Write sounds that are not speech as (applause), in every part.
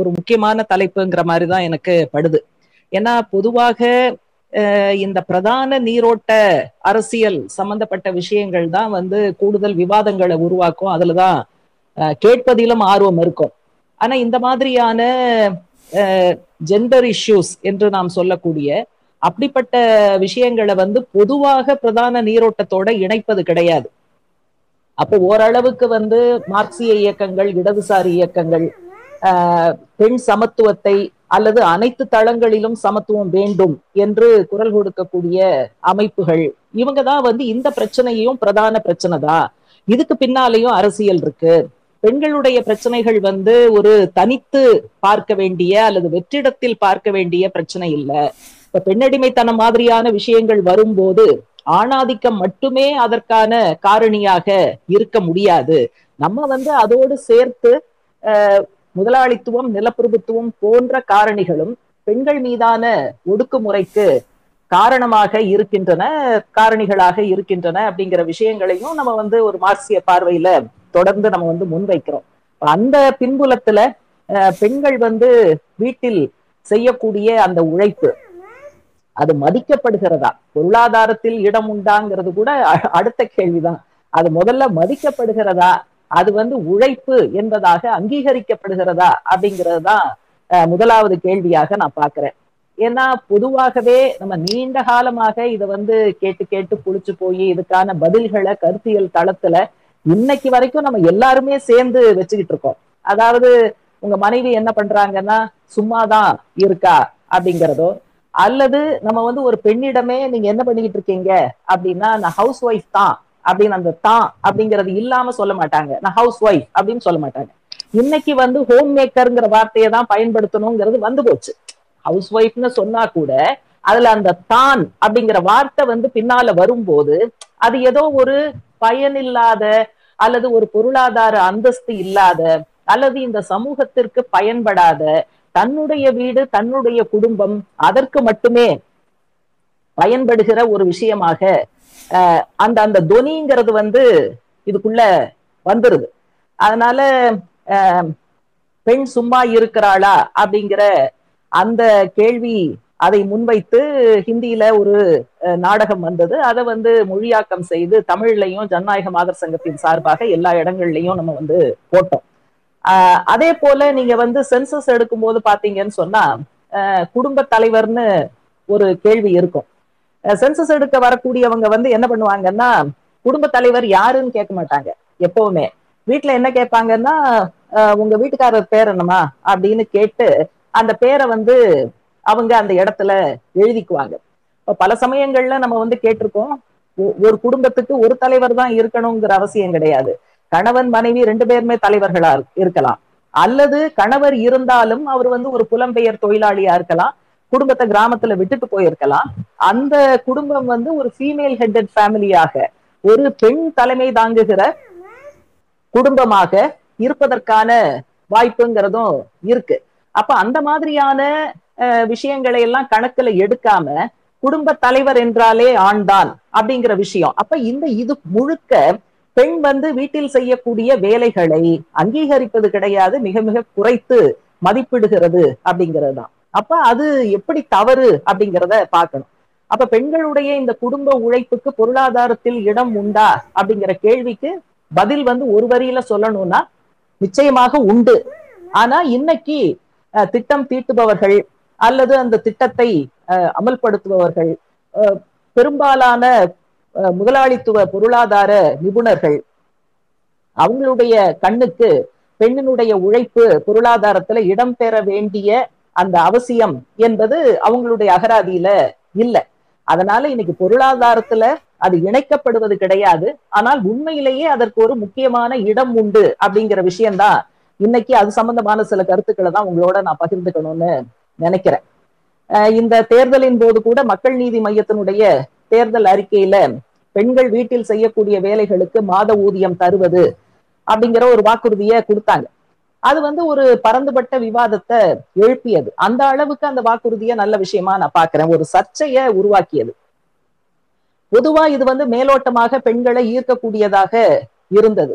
ஒரு முக்கியமான தலைப்புங்கிற மாதிரி தான் எனக்கு படுது. ஏன்னா பொதுவாக இந்த பிரதான நீரோட்ட அரசியல் சம்பந்தப்பட்ட விஷயங்கள் தான் வந்து கூடுதல் விவாதங்களை உருவாக்கும். அதுலதான் கேட்பதிலும் ஆர்வம் இருக்கும். ஆனா இந்த மாதிரியான ஜெண்டர் இஷ்யூஸ் என்று நாம் சொல்லக்கூடிய அப்படிப்பட்ட விஷயங்களை வந்து பொதுவாக பிரதான நீரோட்டத்தோட இணைப்பது கிடையாது. அப்போ ஓரளவுக்கு வந்து மார்க்சிய இயக்கங்கள் இடதுசாரி இயக்கங்கள் பெண் சமத்துவத்தை அல்லது அனைத்து தளங்களிலும் சமத்துவம் வேண்டும் என்று குரல் கொடுக்கக்கூடிய அமைப்புகள். இவங்க தான் வந்து இந்த பிரச்சனையும் பிரதான பிரச்சனை தான். இதுக்கு பின்னாலேயும் அரசியல் இருக்கு. பெண்களுடைய பிரச்சனைகள் வந்து ஒரு தனித்து பார்க்க வேண்டிய அல்லது வெற்றிடத்தில் பார்க்க வேண்டிய பிரச்சனை இல்லை. இப்ப பெண்ணடிமைத்தனம் மாதிரியான விஷயங்கள் வரும்போது ஆணாதிக்கம் மட்டுமே அதற்கான காரணியாக இருக்க முடியாது. நம்ம வந்து அதோடு சேர்த்து முதலாளித்துவம் நிலப்பிரபுத்துவம் போன்ற காரணிகளும் பெண்கள் மீதான ஒடுக்குமுறைக்கு காரணமாக இருக்கின்றன காரணிகளாக இருக்கின்றன அப்படிங்கிற விஷயங்களையும் நம்ம வந்து ஒரு மார்க்சிய பார்வையில தொடர்ந்து நம்ம வந்து முன்வைக்கிறோம். அந்த பின்புலத்துல பெண்கள் வந்து வீட்டில் செய்யக்கூடிய அந்த உழைப்பு அது மதிக்கப்படுகிறதா? பொருளாதாரத்தில் இடம் உண்டாங்கிறது கூட அடுத்த கேள்விதான். அது முதல்ல மதிக்கப்படுகிறதா? அது வந்து உழைப்பு என்பதாக அங்கீகரிக்கப்படுகிறதா அப்படிங்கிறது தான் முதலாவது கேள்வியாக நான் பாக்குறேன் ஏன்னா பொதுவாகவே நம்ம நீண்ட காலமாக இதை வந்து கேட்டு கேட்டு புளிச்சு போய் இதுக்கான பதில்களை கருத்தியல் தளத்துல இன்னைக்கு வரைக்கும் நம்ம எல்லாருமே சேர்ந்து வச்சுக்கிட்டு இருக்கோம். அதாவது உங்க மனைவி என்ன பண்றாங்கன்னா சும்மாதான் இருக்கா அப்படிங்கிறதோ அல்லது நம்ம வந்து ஒரு பெண்ணிடமே நீங்க என்ன பண்ணிக்கிட்டு இருக்கீங்க அப்படின்னா நான் ஹவுஸ் ஒய்ஃப் தான் அப்படின்னு அந்த தான் அப்படிங்கறது இல்லாம சொல்ல மாட்டாங்க. நான் ஹவுஸ் ஒய்ஃப் அப்படின்னு சொல்ல மாட்டாங்க. இன்னைக்கு வந்து ஹோம் மேக்கர்ங்கிற வார்த்தையை தான் பயன்படுத்தணுங்கிறது வந்து போச்சு. ஹவுஸ் ஒய்ஃப்னு சொன்னா கூட அதுல அந்த தான் அப்படிங்கிற வார்த்தை வந்து பின்னால வரும்போது அது ஏதோ ஒரு பயனில்லாத அல்லது ஒரு பொருளாதார அந்தஸ்து இல்லாத அல்லது இந்த சமூகத்திற்கு பயன்படாத தன்னுடைய வீடு தன்னுடைய குடும்பம் அதற்கு மட்டுமே பயன்படுகிற ஒரு விஷயமாக அந்த அந்த தொனிங்கிறது வந்து இதுக்குள்ள வந்துருது. அதனால பெண் சும்மா இருக்கிறாளா அப்படிங்கிற அந்த கேள்வி அதை முன்வைத்து ஹிந்தியில ஒரு நாடகம் வந்தது. அதை வந்து மொழியாக்கம் செய்து தமிழ்லையும் ஜனநாயக மாதர் சங்கத்தின் சார்பாக எல்லா இடங்கள்லயும் நம்ம வந்து போட்டோம். ஆஹ் அதே போல நீங்க வந்து சென்சஸ் எடுக்கும் போது பாத்தீங்கன்னு சொன்னா குடும்ப தலைவர்னு ஒரு கேள்வி இருக்கும். சென்சஸ் எடுக்க வரக்கூடியவங்க வந்து என்ன பண்ணுவாங்கன்னா குடும்ப தலைவர் யாருன்னு கேட்க மாட்டாங்க எப்பவுமே. வீட்டுல என்ன கேட்பாங்கன்னா உங்க வீட்டுக்காரர் பேர் என்னமா அப்படின்னு கேட்டு அந்த பேரை வந்து அவங்க அந்த இடத்துல எழுதிக்குவாங்க. பல சமயங்கள்ல நம்ம வந்து கேட்டிருக்கோம் ஒரு குடும்பத்துக்கு ஒரு தலைவர் தான் இருக்கணுங்கிற அவசியம் கிடையாது. கணவன் மனைவி ரெண்டு பேருமே தலைவர்களா இருக்கலாம். அல்லது கணவர் இருந்தாலும் அவர் வந்து ஒரு புலம்பெயர் தொழிலாளியா இருக்கலாம். குடும்பத்தை கிராமத்துல விட்டுட்டு போயிருக்கலாம். அந்த குடும்பம் வந்து ஒரு ஃபீமேல் ஹெட்டட் ஃபேமிலியாக ஒரு பெண் தலைமை தாங்குகிற குடும்பமாக இருப்பதற்கான வாய்ப்புங்கிறதும் இருக்கு. அப்ப அந்த மாதிரியான விஷயங்களை எல்லாம் கணக்குல எடுக்காம குடும்ப தலைவர் என்றாலே ஆண்தான் அப்படிங்கிற விஷயம். அப்ப இந்த இது முழுக்க பெண் வந்து வீட்டில் செய்யக்கூடிய வேலைகளை அங்கீகரிப்பது கிடையாது மிக மிக குறைத்து மதிப்பிடுகிறது அப்படிங்கிறது தான் அப்ப அது எப்படி தவறு அப்படிங்கிறத பார்க்கணும். அப்ப பெண்களுடைய இந்த குடும்ப உழைப்புக்கு பொருளாதாரத்தில் இடம் உண்டா அப்படிங்கிற கேள்விக்கு பதில் வந்து ஒரு வரியில சொல்லணும்னா நிச்சயமாக உண்டு. ஆனா இன்னைக்கு திட்டம் தீட்டுபவர்கள் அல்லது அந்த திட்டத்தை அமல்படுத்துபவர்கள் பெரும்பாலான முதலாளித்துவ பொருளாதார நிபுணர்கள் அவங்களுடைய கண்ணுக்கு பெண்ணினுடைய உழைப்பு பொருளாதாரத்துல இடம்பெற வேண்டிய அந்த அவசியம் என்பது அவங்களுடைய அகராதியில இல்ல. அதனால இன்னைக்கு பொருளாதாரத்துல அது இணைக்கப்படுவது கிடையாது. ஆனால் உண்மையிலேயே அதற்கு ஒரு முக்கியமான இடம் உண்டு அப்படிங்கிற விஷயம்தான் இன்னைக்கு அது சம்பந்தமான சில கருத்துக்களை தான் உங்களோட நான் பகிர்ந்துக்கணும்னு நினைக்கிறேன். இந்த தேர்தலின் போது கூட மக்கள் நீதி மையத்தினுடைய தேர்தல் அறிக்கையில பெண்கள் வீட்டில் செய்யக்கூடிய வேலைகளுக்கு மாத ஊதியம் தருவது அப்படிங்கிற ஒரு வாக்குறுதியை கொடுத்தாங்க. அது வந்து ஒரு பரந்துபட்ட விவாதத்தை எழுப்பியது. அந்த அளவுக்கு அந்த வாக்குறுதியை நல்ல விஷயமா நான் பாக்குறேன் ஒரு சர்ச்சையை உருவாக்கியது. பொதுவா இது வந்து மேலோட்டமாக பெண்களை ஈர்க்கக்கூடியதாக இருந்தது.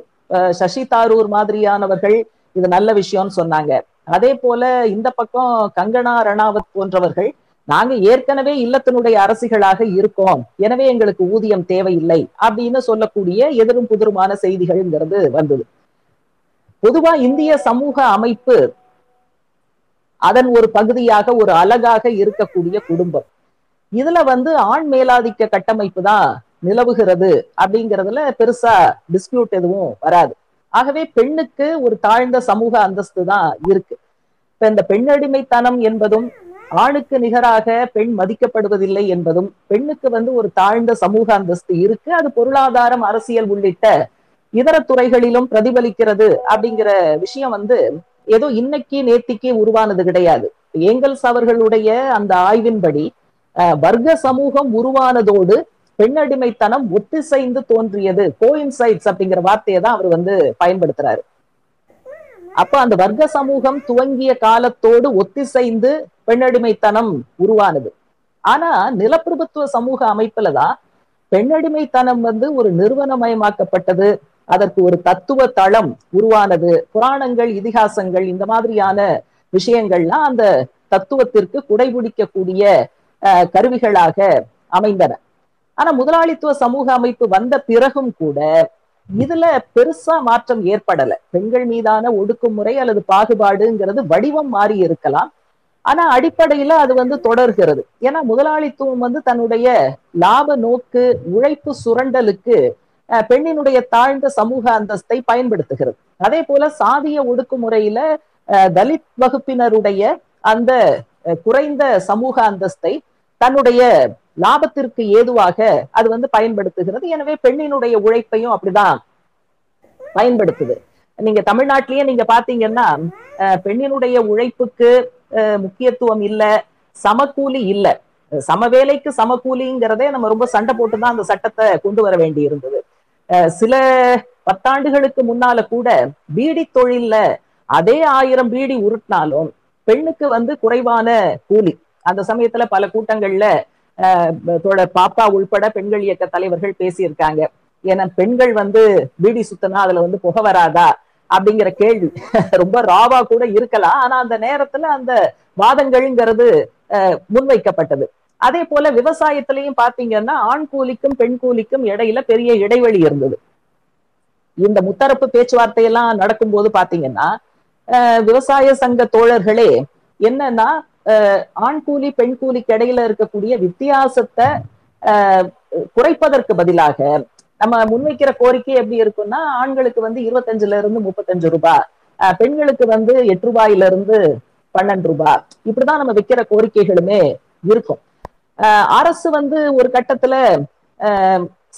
சசி தாரூர் மாதிரியானவர்கள் இது நல்ல விஷயம்னு சொன்னாங்க. அதே போல இந்த பக்கம் கங்கனா ரணாவத் போன்றவர்கள் நாங்க ஏற்கனவே இல்லத்தினுடைய அரசிகளாக இருக்கோம். எனவே எங்களுக்கு ஊதியம் தேவையில்லை அப்படின்னு சொல்லக்கூடிய எதிரும் புதிருமான செய்திகள்ங்கிறது வந்தது. பொதுவா இந்திய சமூக அமைப்பு அதன் ஒரு பகுதியாக ஒரு அழகாக இருக்கக்கூடிய குடும்பம். இதுல வந்து ஆண் மேலாதிக்க கட்டமைப்பு தான் நிலவுகிறது அப்படிங்கறதுல பெருசா டிஸ்பியூட் எதுவும் வராது. ஆகவே பெண்ணுக்கு ஒரு தாழ்ந்த சமூக அந்தஸ்து தான் இருக்கு. இப்ப இந்த பெண்ணடிமைத்தனம் என்பதும் ஆணுக்கு நிகராக பெண் மதிக்கப்படுவதில்லை என்பதும் பெண்ணுக்கு வந்து ஒரு தாழ்ந்த சமூக அந்தஸ்து இருக்கு. அது பொருளாதாரம் அரசியல் உள்ளிட்ட இதர துறைகளிலும் பிரதிபலிக்கிறது அப்படிங்கிற விஷயம் வந்து ஏதோ இன்னைக்கு நேத்திக்கு உருவானது கிடையாது. ஏங்கல்ஸ் அவர்களுடைய அந்த ஆய்வின்படி வர்க்க சமூகம் உருவானதோடு பெண்ணடிமைத்தனம் ஒத்திசைந்து தோன்றியது. கோயின்சைட்ஸ் அப்படிங்கிற வார்த்தையை தான் அவர் வந்து பயன்படுத்துறாரு. அப்ப அந்த வர்க்க சமூகம் துவங்கிய காலத்தோடு ஒத்திசைந்து பெண்ணடிமைத்தனம் உருவானது. ஆனா நிலப்பிரபுத்துவ சமூக அமைப்புல தான் பெண்ணடிமைத்தனம் வந்து ஒரு நிறுவனமயமாக்கப்பட்டது. அதற்கு ஒரு தத்துவ தளம் உருவானது. புராணங்கள் இதிகாசங்கள் இந்த மாதிரியான விஷயங்கள்லாம் அந்த தத்துவத்திற்கு குடைபிடிக்கக்கூடிய கருவிகளாக அமைந்தன. ஆனா முதலாளித்துவ சமூக அமைப்பு வந்த பிறகும் கூட இதுல பெருசா மாற்றம் ஏற்படல. பெண்கள் மீதான ஒடுக்குமுறை அல்லது பாகுபாடுங்கிறது வடிவம் மாறி இருக்கலாம். ஆனா அடிப்படையில அது வந்து தொடர்கிறது. ஏன்னா முதலாளித்துவம் வந்து தன்னுடைய லாப நோக்கு உழைப்பு சுரண்டலுக்கு பெண்ணினுடைய தாழ்ந்த சமூக அந்தஸ்தை பயன்படுத்துகிறது. அதே போல சாதிய ஒடுக்குமுறையில தலித் வகுப்பினருடைய அந்த குறைந்த சமூக அந்தஸ்தை தன்னுடைய லாபத்திற்கு ஏதுவாக அது வந்து பயன்படுத்துகிறது. எனவே பெண்ணினுடைய உழைப்பையும் அப்படிதான் பயன்படுத்துது. நீங்க தமிழ்நாட்டிலேயே நீங்க பாத்தீங்கன்னா பெண்ணினுடைய உழைப்புக்கு முக்கியத்துவம் இல்ல சமக்கூலி இல்ல. சம வேலைக்கு சமக்கூலிங்கிறதே நம்ம ரொம்ப சண்டை போட்டுதான் அந்த சட்டத்தை கொண்டு வர வேண்டி இருந்தது சில பத்தாண்டுகளுக்கு முன்னால கூட பீடி தொழில்ல அதே ஆயிரம் பீடி உருட்டினாலும் பெண்ணுக்கு வந்து குறைவான கூலி. அந்த சமயத்துல பல கூட்டங்கள்ல பாப்பா உள்பட பெண்கள் இயக்க தலைவர்கள் பேசியிருக்காங்க. ஏன்னா பெண்கள் வந்து பீடி சுத்தனா அதுல வந்து புகை வராதா அப்படிங்கிற கேள்வி. (laughs) ரொம்ப ராவா கூட இருக்கலாம். ஆனா அந்த நேரத்துல அந்த வாதங்கள்ங்கிறது முன்வைக்கப்பட்டது. அதே போல விவசாயத்திலையும் பாத்தீங்கன்னா ஆண் கூலிக்கும் பெண் கூலிக்கும் இடையில பெரிய இடைவெளி இருந்தது. இந்த முத்தரப்பு பேச்சுவார்த்தை எல்லாம் நடக்கும்போது பாத்தீங்கன்னா விவசாய சங்க தோழர்களே என்னன்னா ஆண் கூலி பெண் கூலிக்கு இடையில இருக்கக்கூடிய வித்தியாசத்தை குறைப்பதற்கு பதிலாக நம்ம முன்வைக்கிற கோரிக்கை எப்படி இருக்கும்னா ஆண்களுக்கு வந்து இருபத்தஞ்சுல இருந்து முப்பத்தஞ்சு ரூபாய் பெண்களுக்கு வந்து எட்டு ரூபாயில இருந்து பன்னெண்டு ரூபாய் இப்படிதான் நம்ம வைக்கிற கோரிக்கைகளுமே இருக்கும். அரசு வந்து ஒரு கட்டத்துல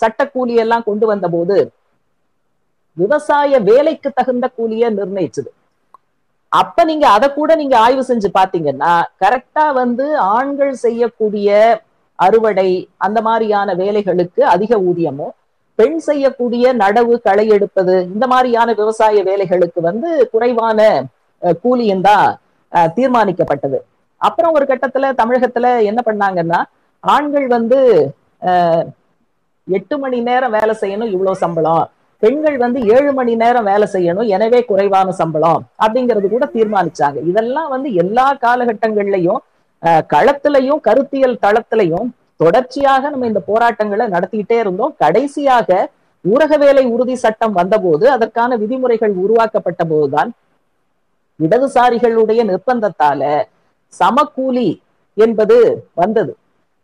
சட்ட கூலி எல்லாம் கொண்டு வந்த போது விவசாய வேலைக்கு தகுந்த கூலிய நிர்ணயிச்சது. அப்ப நீங்க அதை கூட நீங்க ஆய்வு செஞ்சு பாத்தீங்கன்னா கரெக்டா வந்து ஆண்கள் செய்யக்கூடிய அறுவடை அந்த மாதிரியான வேலைகளுக்கு அதிக ஊதியமும் பெண் செய்யக்கூடிய நடவு களை எடுப்பது இந்த மாதிரியான விவசாய வேலைகளுக்கு வந்து குறைவான கூலியும் தான் தீர்மானிக்கப்பட்டது. அப்புறம் ஒரு கட்டத்துல தமிழகத்துல என்ன பண்ணாங்கன்னா ஆண்கள் வந்து எட்டு மணி நேரம் வேலை செய்யணும் இவ்வளவு சம்பளம். பெண்கள் வந்து ஏழு மணி நேரம் வேலை செய்யணும் எனவே குறைவான சம்பளம் அப்படிங்கிறது கூட தீர்மானிச்சாங்க. இதெல்லாம் வந்து எல்லா காலகட்டங்கள்லயும் களத்திலையும் கருத்தியல் தளத்திலையும் தொடர்ச்சியாக நம்ம இந்த போராட்டங்களை நடத்திக்கிட்டே இருந்தோம். கடைசியாக ஊரக வேலை உறுதி சட்டம் வந்தபோது அதற்கான விதிமுறைகள் உருவாக்கப்பட்ட போதுதான் இடதுசாரிகளுடைய நிர்பந்தத்தால சமக்கூலி என்பது வந்தது.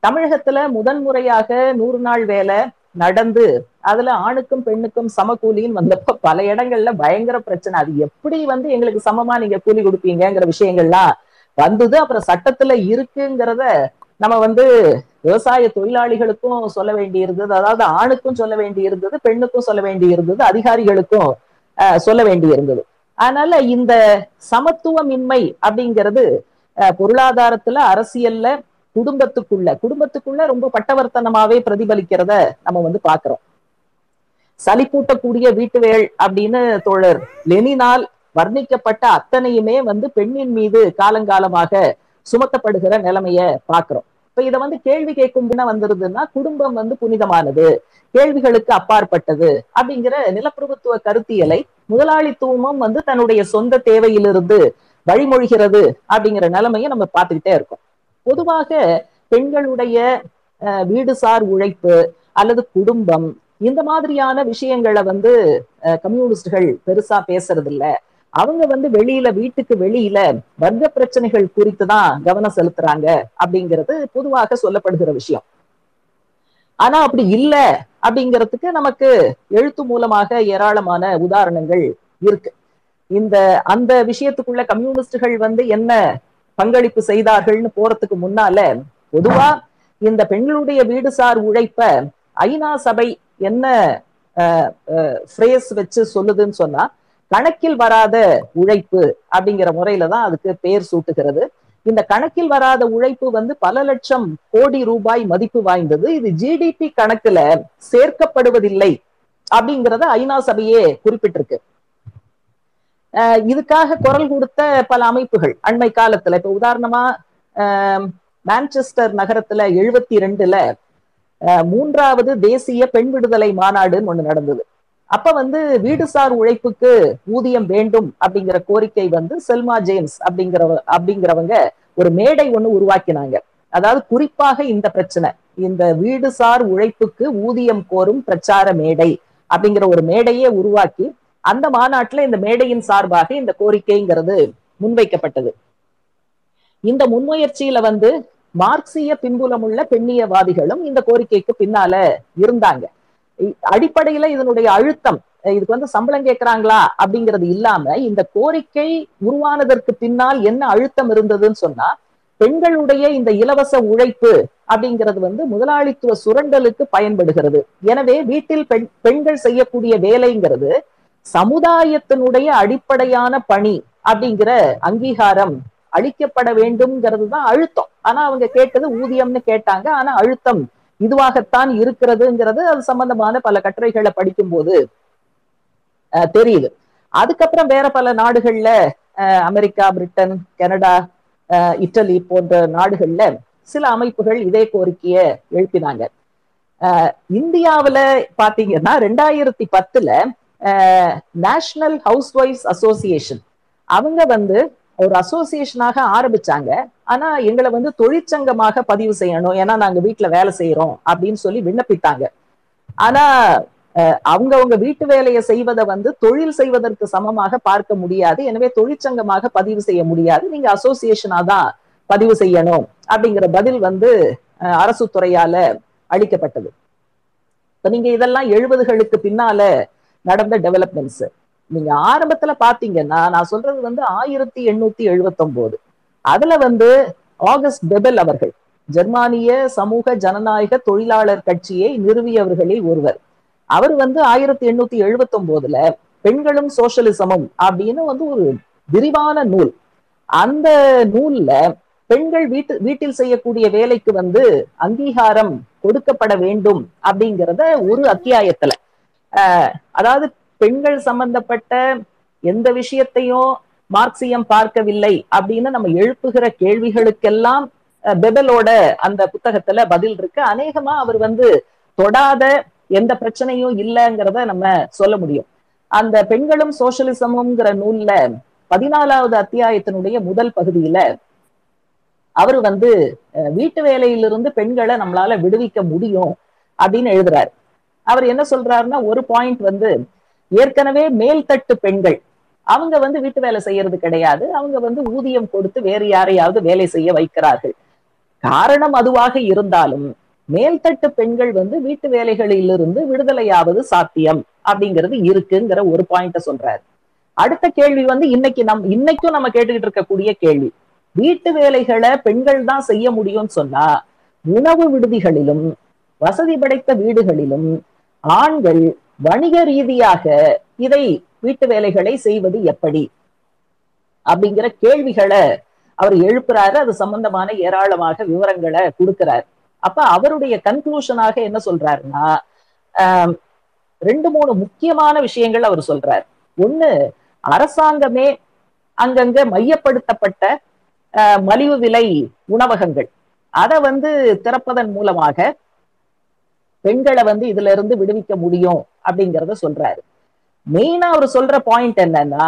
தமிழகத்துல முதன் முறையாக நூறு நாள் வேலை நடந்து அதுல ஆணுக்கும் பெண்ணுக்கும் சம கூலின்னு வந்தப்ப பல இடங்கள்ல பயங்கர பிரச்சனை. அது எப்படி வந்து எங்களுக்கு சமமா நீங்க கூலி கொடுப்பீங்கிற விஷயங்கள்லாம் வந்தது. அப்புறம் சட்டத்துல இருக்குங்கிறத நம்ம வந்து விவசாய தொழிலாளிகளுக்கும் சொல்ல வேண்டி இருந்தது அதாவது ஆணுக்கும் சொல்ல வேண்டி இருந்தது பெண்ணுக்கும் சொல்ல வேண்டி இருந்தது அதிகாரிகளுக்கும் சொல்ல வேண்டி இருந்தது அதனால இந்த சமத்துவமின்மை அப்படிங்கிறது பொருளாதாரத்துல அரசியல்ல குடும்பத்துக்குள்ள குடும்பத்துக்குள்ள ரொம்ப பட்டவர்த்தனமாவே பிரதிபலிக்கிறத நம்ம வந்து பாக்குறோம். சளிப்பூட்டக்கூடிய வீட்டு வேள் அப்படின்னு தோழர் லெனினால் வர்ணிக்கப்பட்ட அத்தனையுமே வந்து பெண்ணின் மீது காலங்காலமாக சுமத்தப்படுகிற நிலைமைய பாக்குறோம். இப்ப இதை வந்து கேள்வி கேட்கும் வந்திருதுன்னா குடும்பம் வந்து புனிதமானது கேள்விகளுக்கு அப்பாற்பட்டது அப்படிங்கிற நிலப்பிரபுத்துவ கருத்தியலை முதலாளித்துவமும் வந்து தன்னுடைய சொந்த தேவையிலிருந்து வழிமொழிகிறது அப்படிங்கிற நிலைமையை நம்ம பார்த்துக்கிட்டே இருக்கோம். பொதுவாக பெண்களுடைய வீடுசார் உழைப்பு அல்லது குடும்பம் இந்த மாதிரியான விஷயங்களை வந்து கம்யூனிஸ்டுகள் பெருசா பேசுறது இல்ல அவங்க வந்து வெளியில வீட்டுக்கு வெளியில வர்க்க பிரச்சனைகள் குறித்து தான் கவனம் செலுத்துறாங்க அப்படிங்கிறது பொதுவாக சொல்லப்படுகிற விஷயம். ஆனா அப்படி இல்லை அப்படிங்கிறதுக்கு நமக்கு எழுத்து மூலமாக ஏராளமான உதாரணங்கள் இருக்கு. இந்த அந்த விஷயத்துக்குள்ள கம்யூனிஸ்டுகள் வந்து என்ன பங்களிப்பு செய்தார்கள்னு போறதுக்கு முன்னால பொதுவா இந்த பெண்களுடைய வீடுசார் உழைப்ப ஐநா சபை என்ன ஃப்ரேஸ் வச்சு சொல்லுதுன்னு சொன்னா கணக்கில் வராத உழைப்பு அப்படிங்கிற முறையில தான் அதுக்கு பேர் சூட்டுகிறது. இந்த கணக்கில் வராத உழைப்பு வந்து பல லட்சம் கோடி ரூபாய் மதிப்பு வாய்ந்தது. இது ஜிடிபி கணக்குல சேர்க்கப்படுவதில்லை அப்படிங்கிறத ஐநா சபையே குறிப்பிட்டிருக்கு. இதுக்காக குரல் கொடுத்த பல அமைப்புகள். அண்மை காலத்துல இப்ப உதாரணமா மான்செஸ்டர் நகரத்துல எழுபத்தி ரெண்டுல மூன்றாவது தேசிய பெண் விடுதலை மாநாடுன்னு ஒண்ணு நடந்தது. அப்ப வந்து வீடுசார் உழைப்புக்கு ஊதியம் வேண்டும் அப்படிங்கிற கோரிக்கை வந்து செல்மா ஜேம்ஸ் அப்படிங்கிற அப்படிங்கிறவங்க ஒரு மேடை ஒண்ணு உருவாக்கினாங்க. அதாவது குறிப்பாக இந்த பிரச்சனை இந்த வீடுசார் உழைப்புக்கு ஊதியம் கோரும் பிரச்சார மேடை அப்படிங்கிற ஒரு மேடையே உருவாக்கி அந்த மாநாட்டுல இந்த மேடையின் சார்பாக இந்த கோரிக்கைங்கிறது முன்வைக்கப்பட்டது. இந்த முன்முயற்சியில வந்து மார்க்சிய பின்புலமுள்ள பெண்ணியவாதிகளும் இந்த கோரிக்கைக்கு பின்னால இருந்தாங்க. அடிப்படையில இதனுடைய அழுத்தம் இதுக்கு வந்து சம்பளம் கேட்கிறாங்களா அப்படிங்கிறது இல்லாம இந்த கோரிக்கை உருவானதற்கு பின்னால் என்ன அழுத்தம் இருந்ததுன்னு சொன்னா பெண்களுடைய இந்த இலவச உழைப்பு அப்படிங்கிறது வந்து முதலாளித்துவ சுரண்டலுக்கு பயன்படுகிறது. எனவே வீட்டில் பெண் பெண்கள் செய்யக்கூடிய வேலைங்கிறது சமுதாயத்தினுடைய அடிப்படையான பணி அப்படிங்கிற அங்கீகாரம் அளிக்கப்பட வேண்டும்ங்கிறது தான் அழுத்தம். ஆனா அவங்க கேட்டது ஊதியம்னு கேட்டாங்க. ஆனா அழுத்தம் இதுவாகத்தான் இருக்கிறதுங்கிறது அது சம்பந்தமான பல கட்டுரைகளை படிக்கும் போது தெரியுது. அதுக்கப்புறம் வேற பல நாடுகள்ல அமெரிக்கா பிரிட்டன் கனடா இட்டலி போன்ற நாடுகள்ல சில அமைப்புகள் இதே கோரிக்கைய எழுப்பினாங்க. இந்தியாவில பாத்தீங்கன்னா ரெண்டாயிரத்தி பத்துல நேஷனல் ஹவுஸ் ஒய்ஃப்ஸ் அசோசியேஷன் அவங்க வந்து ஒரு அசோசியேஷனாக ஆரம்பிச்சாங்க. ஆனா எங்களை வந்து தொழிற்சங்கமாக பதிவு செய்யணும். ஏன்னா நாங்க வீட்டுல வேலை செய்யறோம் அப்படின்னு சொல்லி விண்ணப்பித்தாங்க. ஆனா அவங்கவுங்க வீட்டு வேலையை செய்வதை வந்து தொழில் செய்வதற்கு சமமாக பார்க்க முடியாது. எனவே தொழிற்சங்கமாக பதிவு செய்ய முடியாது. நீங்க அசோசியேஷனா தான் பதிவு செய்யணும் அப்படிங்கிற பதில் வந்து அரசு துறையால அளிக்கப்பட்டது. இப்ப நீங்க இதெல்லாம் எழுபதுகளுக்கு பின்னால நடந்த டெவலப்மெண்ட்ஸ் நீங்க ஆரம்பத்துல பாத்தீங்கன்னா நான் சொல்றது வந்து ஆயிரத்தி எண்ணூத்தி எழுபத்தி ஒன்பது அதுல வந்து ஆகஸ்ட் பெபல் அவர்கள் ஜெர்மானிய சமூக ஜனநாயக தொழிலாளர் கட்சியை நிறுவியவர்களில் ஒருவர். அவர் வந்து ஆயிரத்தி எண்ணூத்தி எழுபத்தி ஒன்பதுல பெண்களும் சோசியலிசமும் அப்படின்னு வந்து ஒரு விரிவான நூல். அந்த நூல்ல பெண்கள் வீட்டு வீட்டில் செய்யக்கூடிய வேலைக்கு வந்து அங்கீகாரம் கொடுக்கப்பட வேண்டும் அப்படிங்கிறத ஒரு அத்தியாயத்துல. அதாவது பெண்கள் சம்பந்தப்பட்ட எந்த விஷயத்தையும் மார்க்சியம் பார்க்கவில்லை அப்படின்னு நம்ம எழுப்புகிற கேள்விகளுக்கெல்லாம் பெபலோட அந்த புத்தகத்துல பதில் இருக்கு. அநேகமா அவர் வந்து தொடாத எந்த பிரச்சனையும் இல்லைங்கிறத நம்ம சொல்ல முடியும். அந்த பெண்களும் சோசியலிசமுங்கிற நூல்ல பதினாலாவது அத்தியாயத்தினுடைய முதல் பகுதியில அவர் வந்து வீட்டு வேலையிலிருந்து பெண்களை நம்மளால விடுவிக்க முடியும் அப்படின்னு எழுதுறாரு. அவர் என்ன சொல்றாருன்னா ஒரு பாயிண்ட் வந்து ஏற்கனவே மேல்தட்டு பெண்கள் அவங்க வந்து வீட்டு வேலை செய்யறது கிடையாது. அவங்க வந்து ஊதியம் கொடுத்து வேறு யாரையாவது வேலை செய்ய வைக்கிறார்கள். காரணம் அதுவாக இருந்தாலும் மேல்தட்டு பெண்கள் வந்து வீட்டு வேலைகளிலிருந்து விடுதலையாவது சாத்தியம் அப்படிங்கிறது இருக்குங்கிற ஒரு பாயிண்ட சொல்றாரு. அடுத்த கேள்வி வந்து இன்னைக்கு நம் இன்னைக்கும் நம்ம கேட்டுக்கிட்டு இருக்கக்கூடிய கேள்வி. வீட்டு வேலைகளை பெண்கள் தான் செய்ய முடியும்னு சொன்னா உணவு விடுதிகளிலும் வசதி படைத்த வீடுகளிலும் ஆண்கள் வணிக ரீதியாக இதை வீட்டு வேலைகளை செய்வது எப்படி? அப்படிங்கிற கேள்விகளை அவர் எழுப்புறாரு. அது சம்பந்தமான ஏராளமாக விவரங்களை கொடுக்கிறார். அப்ப அவருடைய கன்க்ளூஷனாக என்ன சொல்றாருன்னா ரெண்டு மூணு முக்கியமான விஷயங்கள் அவர் சொல்றார். ஒண்ணு அரசாங்கமே அங்கங்க மையப்படுத்தப்பட்ட மலிவு விலை உணவகங்கள். அதை வந்து திறப்பதன் மூலமாக பெண்களை வந்து இதுல இருந்து விடுவிக்க முடியும் அப்படிங்கறத சொல்றாரு. மெயினா அவர் சொல்ற பாயிண்ட் என்னன்னா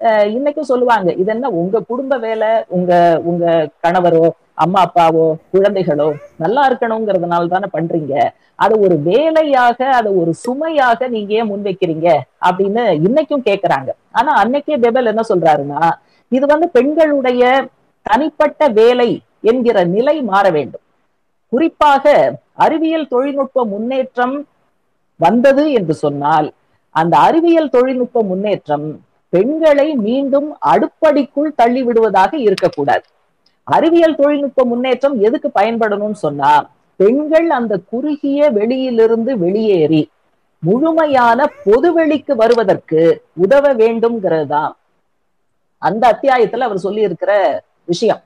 அஹ் இன்னைக்கும் சொல்லுவாங்க இது என்ன உங்க குடும்ப வேலை உங்க உங்க கணவரோ அம்மா அப்பாவோ குழந்தைகளோ நல்லா இருக்கணுங்கிறதுனால தானே பண்றீங்க. அதை ஒரு வேலையாக அதை ஒரு சுமையாக நீங்க ஏன் முன்வைக்கிறீங்க அப்படின்னு இன்னைக்கும் கேக்குறாங்க. ஆனா அன்னைக்கே பெபல் என்ன சொல்றாருன்னா இது வந்து பெண்களுடைய தனிப்பட்ட வேலை என்கிற நிலை மாற வேண்டும். குறிப்பாக அறிவியல் தொழில்நுட்ப முன்னேற்றம் வந்தது என்று சொன்னால் அந்த அறிவியல் தொழில்நுட்ப முன்னேற்றம் பெண்களை மீண்டும் அடுப்படிக்குள் தள்ளி விடுவதாக இருக்கக்கூடாது. அறிவியல் தொழில்நுட்ப முன்னேற்றம் எதுக்கு பயன்படணும்னு சொன்னா பெண்கள் அந்த குறுகிய வெளியிலிருந்து வெளியேறி முழுமையான பொதுவெளிக்கு வருவதற்கு உதவ வேண்டும்ங்கிறது தான். அந்த அத்தியாயத்துல அவர் சொல்லி இருக்கிற விஷயம்.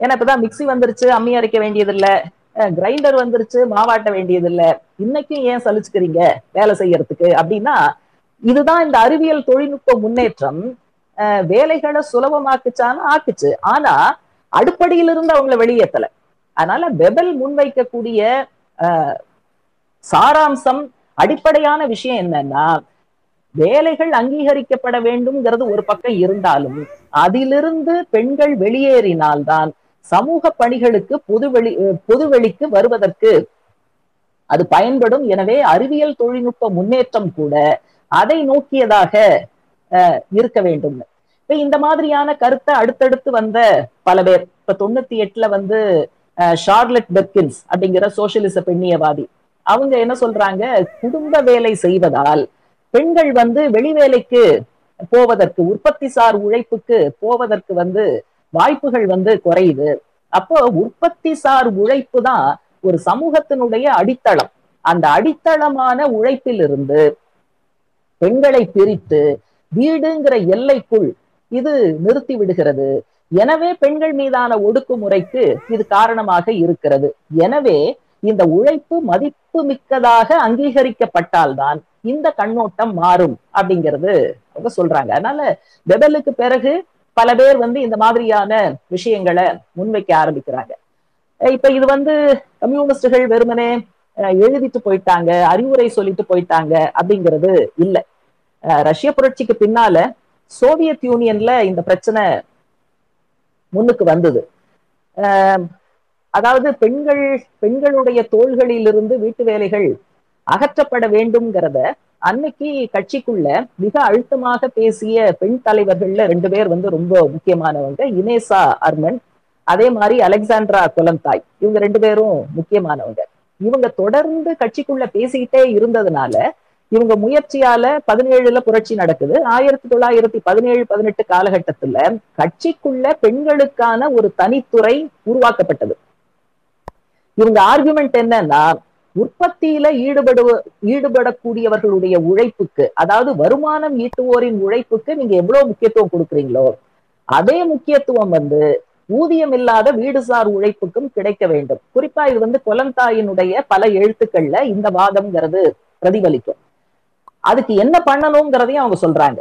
ஏன்னா இப்பதான் மிக்சி வந்துருச்சு அம்மி அரைக்க வேண்டியதில்லை. கிரைண்டர் வந்துருச்சு மாவாட்ட வேண்டியதில்ல. இன்னைக்கும் ஏன் சலிச்சுக்கிறீங்க வேலை செய்யறதுக்கு? அப்படின்னா இதுதான் இந்த அறிவியல் தொழில்நுட்ப முன்னேற்றம். அஹ் வேலைகளை சுலபமாக்குச்சான்னு ஆக்குச்சு. ஆனா அடுப்படியிலிருந்து அவங்கள வெளியேத்தல. அதனால பெபல் முன்வைக்கக்கூடிய சாராம்சம் அடிப்படையான விஷயம் என்னன்னா வேலைகள் அங்கீகரிக்கப்பட வேண்டும்ங்கிறது ஒரு பக்கம் இருந்தாலும் அதிலிருந்து பெண்கள் வெளியேறினால்தான் சமூக பணிகளுக்கு பொதுவெளி பொதுவெளிக்கு வருவதற்கு அது பயன்படும். எனவே அறிவியல் தொழில்நுட்ப முன்னேற்றம் கூட அதை நோக்கியதாக இருக்க வேண்டும். இப்ப இந்த மாதிரியான கருத்தை அடுத்தடுத்து வந்த பல பேர் இப்ப தொண்ணூத்தி எட்டுல வந்து ஷார்லட் பெர்கின்ஸ் அப்படிங்கிற சோசியலிச பெண்ணியவாதி அவங்க என்ன சொல்றாங்க? குடும்ப வேலை செய்வதால் பெண்கள் வந்து வெளி வேலைக்கு போவதற்கு உற்பத்தி சார் உழைப்புக்கு போவதற்கு வந்து வாய்ப்புகள் வந்து குறையுது. அப்போ உற்பத்தி சார் உழைப்பு தான் ஒரு சமூகத்தினுடைய அடித்தளம். அந்த அடித்தளமான உழைப்பிலிருந்து பெண்களை பிரித்து வீடுங்கிற எல்லைக்குள் இது நிறுத்தி விடுகிறது. எனவே பெண்கள் மீதான ஒடுக்குமுறைக்கு இது காரணமாக இருக்கிறது. எனவே இந்த உழைப்பு மதிப்பு மிக்கதாக அங்கீகரிக்கப்பட்டால்தான் இந்த கண்ணோட்டம் மாறும் அப்படிங்கிறது அவங்க சொல்றாங்க. அதனால பெபலுக்கு பிறகு பல பேர் வந்து இந்த மாதிரியான விஷயங்களை முன்வைக்க ஆரம்பிக்கிறாங்க. இப்ப இது வந்து கம்யூனிஸ்டுகள் வெறுமனே எழுதிட்டு போயிட்டாங்க அறிவுரை சொல்லிட்டு போயிட்டாங்க அப்படிங்கிறது இல்ல. ரஷ்ய புரட்சிக்கு பின்னால சோவியத் யூனியன்ல இந்த பிரச்சனை முன்னுக்கு வந்தது. அதாவது பெண்கள் பெண்களுடைய தோள்களிலிருந்து வீட்டு வேலைகள் அகற்றப்பட வேண்டும்ங்கிறத அன்னைக்கு கட்சிக்குள்ள மிக அழுத்தமாக பேசிய பெண் தலைவர்கள்ல ரெண்டு பேர் வந்து ரொம்ப முக்கியமானவங்க இனேசா அர்மன் அதே மாதிரி அலெக்சாண்ட்ரா கொலந்தாய். இவங்க ரெண்டு பேரும் முக்கியமானவங்க. இவங்க தொடர்ந்து கட்சிக்குள்ள பேசிக்கிட்டே இருந்ததுனால இவங்க முயற்சியால பதினேழுல புரட்சி நடக்குது. ஆயிரத்தி தொள்ளாயிரத்தி பதினேழு பதினெட்டு காலகட்டத்துல கட்சிக்குள்ள பெண்களுக்கான ஒரு தனித்துறை உருவாக்கப்பட்டது. இவங்க ஆர்குமெண்ட் என்னன்னா உற்பத்தியில ஈடுபடுவ ஈடுபடக்கூடியவர்களுடைய உழைப்புக்கு அதாவது வருமானம் ஈட்டுவோரின் உழைப்புக்கு நீங்க எவ்வளவு முக்கியத்துவம் கொடுக்குறீங்களோ அதே முக்கியத்துவம் வந்து ஊதியம் இல்லாத வீடுசார் உழைப்புக்கும் கிடைக்க வேண்டும். குறிப்பா இது வந்து குலந்தாயினுடைய பல எழுத்துக்கள்ல இந்த வாதம்ங்கிறது பிரதிபலிக்கும். அதுக்கு என்ன பண்ணணுங்கிறதையும் அவங்க சொல்றாங்க.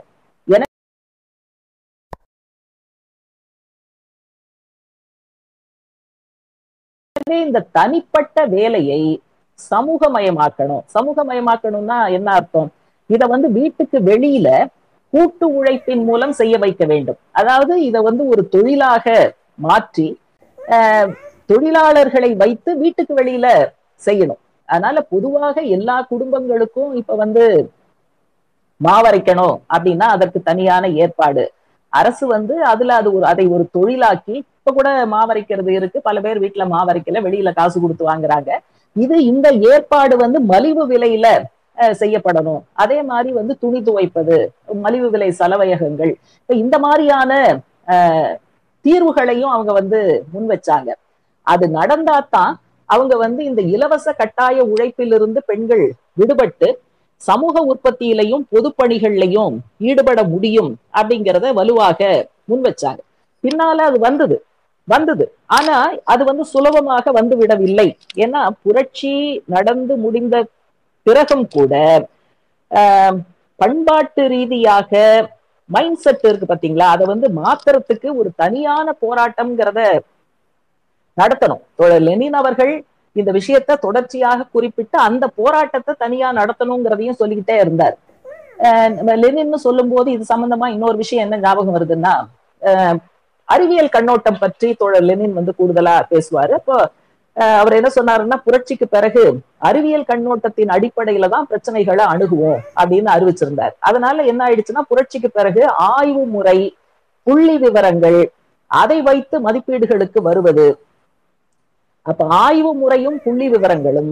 எனவே இந்த தனிப்பட்ட வேலையை சமூகமயமாக்கணும். சமூகமயமாக்கணும்னா என்ன அர்த்தம்? இத வந்து வீட்டுக்கு வெளியில கூட்டு உழைப்பின் மூலம் செய்ய வைக்க வேண்டும். அதாவது இத வந்து ஒரு தொழிலாக மாற்றி தொழிலாளர்களை வைத்து வீட்டுக்கு வெளியில செய்யணும். அதனால பொதுவாக எல்லா குடும்பங்களுக்கும் இப்ப வந்து மாவரைக்கணும் அப்படின்னா அதற்கு தனியான ஏற்பாடு. அரசு வந்து அதுல அது ஒரு அதை ஒரு தொழிலாக்கி இப்ப கூட மாவரைக்கிறது இருக்கு. பல பேர் வீட்டுல மாவரைக்கல வெளியில காசு கொடுத்து வாங்குறாங்க. இது இந்த ஏற்பாடு வந்து மலிவு விலையில செய்யப்படணும். அதே மாதிரி வந்து துணி துவைப்பது மலிவு விலை சலவையகங்கள். இப்ப இந்த மாதிரியான தீர்வுகளையும் அவங்க வந்து முன் வச்சாங்க. அது நடந்தாதான் அவங்க வந்து இந்த இலவச கட்டாய உழைப்பிலிருந்து பெண்கள் விடுபட்டு சமூக உற்பத்தியிலையும் பொதுப்பணிகள்லையும் ஈடுபட முடியும் அப்படிங்கிறத வலுவாக முன் வச்சாங்க. பின்னால அது வந்தது. வந்தது. ஆனா அது வந்து சுலபமாக வந்து விடவில்லை ஏன்னா புரட்சி நடந்து முடிந்த பிறகும் கூட பண்பாட்டு ரீதியாக மைண்ட் செட் இருக்கு பாத்தீங்களா? அதை வந்து மாத்துறதுக்கு ஒரு தனியான போராட்டம்ங்கிறத நடத்தணும். லெனின் அவர்கள் இந்த விஷயத்த தொடர்ச்சியாக குறிப்பிட்டு அந்த போராட்டத்தை தனியா நடத்தணுங்கிறதையும் சொல்லிக்கிட்டே இருந்தார். லெனின்னு சொல்லும் போது இது சம்பந்தமா இன்னொரு விஷயம் என்ன ஞாபகம் வருதுன்னா அறிவியல் கண்ணோட்டம் பற்றி தோழர் லெனின் வந்து கூடுதலா பேசுவாரு. அப்போ அவர் என்ன சொன்னாருன்னா புரட்சிக்கு பிறகு அறிவியல் கண்ணோட்டத்தின் அடிப்படையில தான் பிரச்சனைகளை அணுகுவோம் அப்படின்னு அறிவிச்சிருந்தார். அதனால என்ன ஆயிடுச்சுன்னா புரட்சிக்கு பிறகு ஆய்வு முறை புள்ளி விவரங்கள் அதை வைத்து மதிப்பீடுகளுக்கு வருவது. அப்ப ஆய்வு முறையும் புள்ளி விவரங்களும்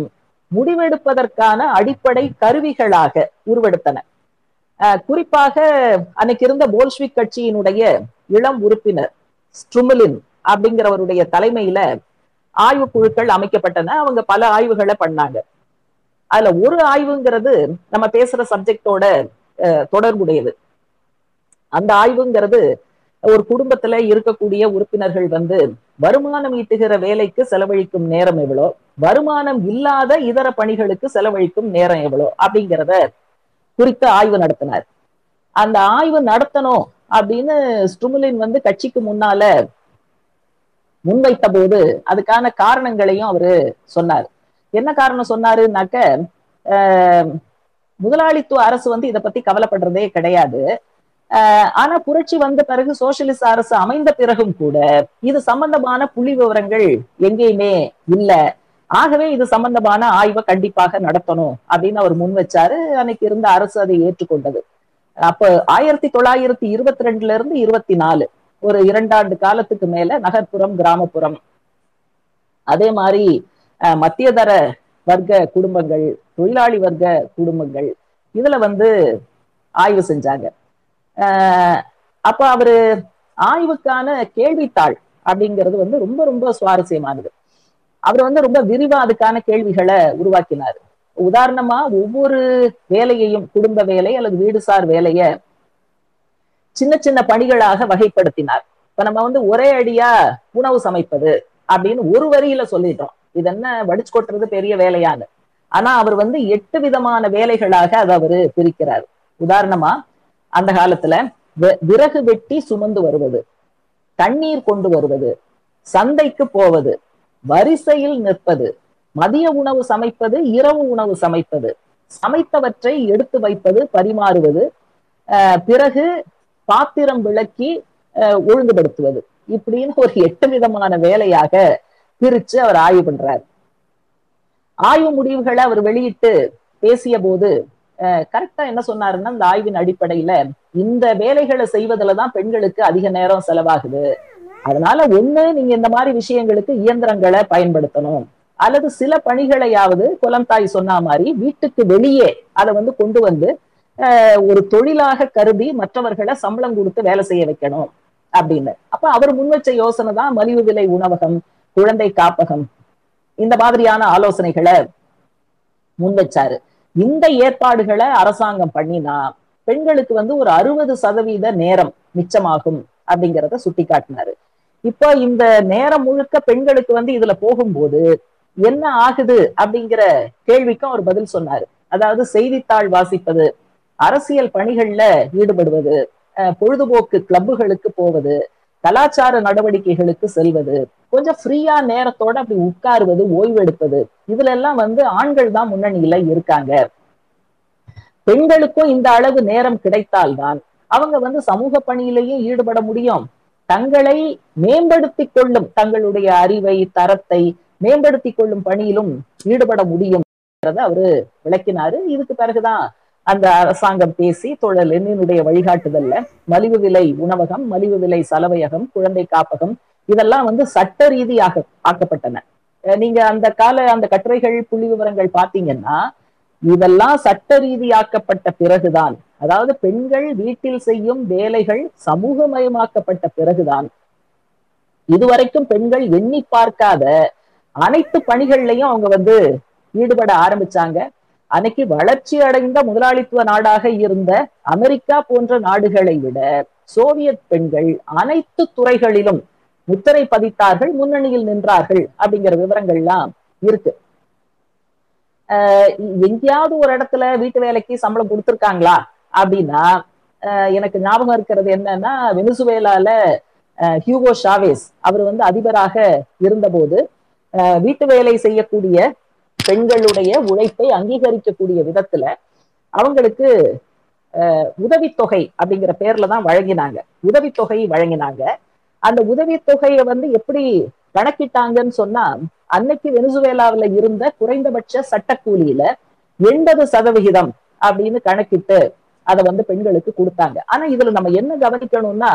முடிவெடுப்பதற்கான அடிப்படை கருவிகளாக உருவெடுத்தன. குறிப்பாக அன்னைக்கு இருந்த போல்ஸ்விக் கட்சியினுடைய இளம் உறுப்பினர் ஸ்ட்ருமலின் அப்படிங்கிறவருடைய தலைமையில ஆய்வு குழுக்கள் அமைக்கப்பட்டன. அவங்க பல ஆய்வுகளை பண்ணாங்க. அதுல ஒரு ஆய்வுங்கிறது நம்ம பேசுற சப்ஜெக்டோட தொடர்புடையது. அந்த ஆய்வுங்கிறது ஒரு குடும்பத்துல இருக்கக்கூடிய உறுப்பினர்கள் வந்து வருமானம் ஈட்டுகிற வேலைக்கு செலவழிக்கும் நேரம் எவ்வளோ? வருமானம் இல்லாத இதர பணிகளுக்கு செலவழிக்கும் நேரம் எவ்வளோ? அப்படிங்கிறத குறித்த ஆய்வு நடத்தினார். அந்த ஆய்வு நடத்தணும் அப்படின்னு ஸ்ட்ருமுலின் வந்து கட்சிக்கு முன்னால முன்வைத்த போது அதுக்கான காரணங்களையும் அவரு சொன்னார். என்ன காரணம் சொன்னாருனாக்க முதலாளித்துவ அரசு வந்து இதை பத்தி கவலைப்படுறதே கிடையாது. ஆனா புரட்சி வந்த பிறகு சோசியலிச அரசு அமைந்த பிறகும் கூட இது சம்பந்தமான புள்ளி விவரங்கள் எங்கேயுமே இல்ல. ஆகவே இது சம்பந்தமான ஆய்வை கண்டிப்பாக நடத்தணும் அப்படின்னு அவர் முன் வச்சாரு அன்னைக்கு இருந்த அரசு அதை ஏற்றுக்கொண்டது. அப்ப ஆயிரத்தி தொள்ளாயிரத்தி இருபத்தி ரெண்டுல இருந்து இருபத்தி நாலு ஒரு இரண்டாண்டு காலத்துக்கு மேல நகர்ப்புறம் கிராமப்புறம். அதே மாதிரி மத்தியதர வர்க்க குடும்பங்கள் தொழிலாளி வர்க்க குடும்பங்கள் இதுல வந்து ஆய்வு செஞ்சாங்க. அப்ப அவரு ஆய்வுக்கான கேள்வித்தாள் அப்படிங்கிறது வந்து ரொம்ப ரொம்ப சுவாரஸ்யமானது. அவர் வந்து ரொம்ப விரிவா அதுக்கான கேள்விகளை உருவாக்கினார். உதாரணமா ஒவ்வொரு வேலையையும் குடும்ப வேலை அல்லது வீடுசார் வேலைய சின்ன சின்ன பணிகளாக வகைப்படுத்தினார். இப்ப நம்ம வந்து ஒரே அடியா உணவு சமைப்பது அப்படின்னு ஒரு வரியில சொல்லிடுறோம் இது என்ன வடிச்சு கொட்டுறது பெரிய வேலையான்னு. ஆனா அவர் வந்து எட்டு விதமான வேலைகளாக அதை அவரு பிரிக்கிறார். உதாரணமா அந்த காலத்துல விறகு வெட்டி சுமந்து வருவது தண்ணீர் கொண்டு வருவது சந்தைக்கு போவது வரிசையில் நிற்பது மதிய உணவு சமைப்பது இரவு உணவு சமைப்பது. சமைத்தவற்றை எடுத்து வைப்பது பரிமாறுவது பிறகு பாத்திரம் விளக்கி ஒழுங்குபடுத்துவது. இப்படின்னு ஒரு எட்டு விதமான வேலையாக பிரிச்சு அவர் ஆய்வு பண்றார். ஆய்வு முடிவுகளை அவர் வெளியிட்டு பேசிய போது கரெக்டா என்ன சொன்னாருன்னா இந்த ஆய்வின் அடிப்படையில இந்த வேலைகளை செய்வதுலதான் பெண்களுக்கு அதிக நேரம் செலவாகுது. அதனால ஒண்ணு நீங்க இந்த மாதிரி விஷயங்களுக்கு இயந்திரங்களை பயன்படுத்தணும். அல்லது சில பணிகளையாவது குலந்தாய் சொன்ன மாதிரி வீட்டுக்கு வெளியே அதை வந்து கொண்டு வந்து ஒரு தொழிலாக கருதி மற்றவர்களை சம்பளம் கொடுத்து வேலை செய்ய வைக்கணும் அப்படின்னு. அப்ப அவர் முன்வச்ச யோசனை தான் மலிவு விலை உணவகம் குழந்தை காப்பகம் இந்த மாதிரியான ஆலோசனைகளை முன்வச்சாரு இந்த ஏற்பாடுகளை அரசாங்கம் பண்ணினா பெண்களுக்கு வந்து ஒரு அறுபது சதவீத நேரம் மிச்சமாகும் அப்படிங்கிறத சுட்டி காட்டினாரு இப்போ இந்த நேரம் முழுக்க பெண்களுக்கு வந்து இதுல போகும்போது என்ன ஆகுது அப்படிங்கிற கேள்விக்கும் அவர் பதில் சொன்னாரு. அதாவது செய்தித்தாள் வாசிப்பது அரசியல் பணிகள்ல ஈடுபடுவது பொழுதுபோக்கு கிளப்புகளுக்கு போவது கலாச்சார நடவடிக்கைகளுக்கு செல்வது கொஞ்சம் ஃப்ரீயா நேரத்தோட அப்படி உட்காருவது ஓய்வெடுப்பது இதுல எல்லாம் வந்து ஆண்கள் தான் முன்னணியில இருக்காங்க. பெண்களுக்கும் இந்த அளவு நேரம் கிடைத்தால்தான் அவங்க வந்து சமூக பணியிலையும் ஈடுபட முடியும். தங்களை மேம்படுத்தி கொள்ளும் தங்களுடைய அறிவை தரத்தை மேம்படுத்திக் கொள்ளும் பணியிலும் ஈடுபட முடியும் அவரு விளக்கினாரு. இதுக்கு பிறகுதான் அந்த அரசாங்கம் பேசி தொழில் லெனினுடைய வழிகாட்டுதல்ல மலிவு விலை உணவகம் மலிவு விலை சலவையகம் குழந்தை காப்பகம் இதெல்லாம் வந்து சட்ட ரீதியாக ஆக்கப்பட்டன. நீங்க அந்த கால அந்த கட்டுரைகள் புள்ளி விவரங்கள் பாத்தீங்கன்னா இதெல்லாம் சட்ட ரீதியாக்கப்பட்ட பிறகுதான் அதாவது பெண்கள் வீட்டில் செய்யும் வேலைகள் சமூகமயமாக்கப்பட்ட பிறகுதான். இதுவரைக்கும் பெண்கள் எண்ணி பார்க்காத அனைத்து பணிகள்லையும் அவங்க வந்து ஈடுபட ஆரம்பிச்சாங்க. அன்னைக்கு வளர்ச்சி அடைந்த முதலாளித்துவ நாடாக இருந்த அமெரிக்கா போன்ற நாடுகளை விட சோவியத் பெண்கள் அனைத்து துறைகளிலும் முத்திரை பதித்தார்கள் முன்னணியில் நின்றார்கள் அப்படிங்கிற விவரங்கள்லாம் இருக்கு. எங்கேயாவது ஒரு இடத்துல வீட்டு வேலைக்கு சம்பளம் கொடுத்துருக்காங்களா அப்படின்னா எனக்கு ஞாபகம் இருக்கிறது என்னன்னா வெனிசுவேலால ஹியூகோ ஷாவேஸ் அவர் வந்து அதிபராக இருந்தபோது வீட்டு வேலை செய்யக்கூடிய பெண்களுடைய உழைப்பை அங்கீகரிக்கக்கூடிய விதத்துல அவங்களுக்கு உதவித்தொகை அப்படிங்கிற பேர்ல தான் வழங்கினாங்க. உதவித்தொகை வழங்கினாங்க. அந்த உதவித்தொகையை வந்து எப்படி கணக்கிட்டாங்கன்னு சொன்னா அன்னைக்கு வெனிசுவேலாவில இருந்த குறைந்தபட்ச சட்டக்கூலியில எண்பது சதவிகிதம் அப்படின்னு கணக்கிட்டு அதை வந்து பெண்களுக்கு கொடுத்தாங்க. ஆனா இதுல நம்ம என்ன கவனிக்கணும்னா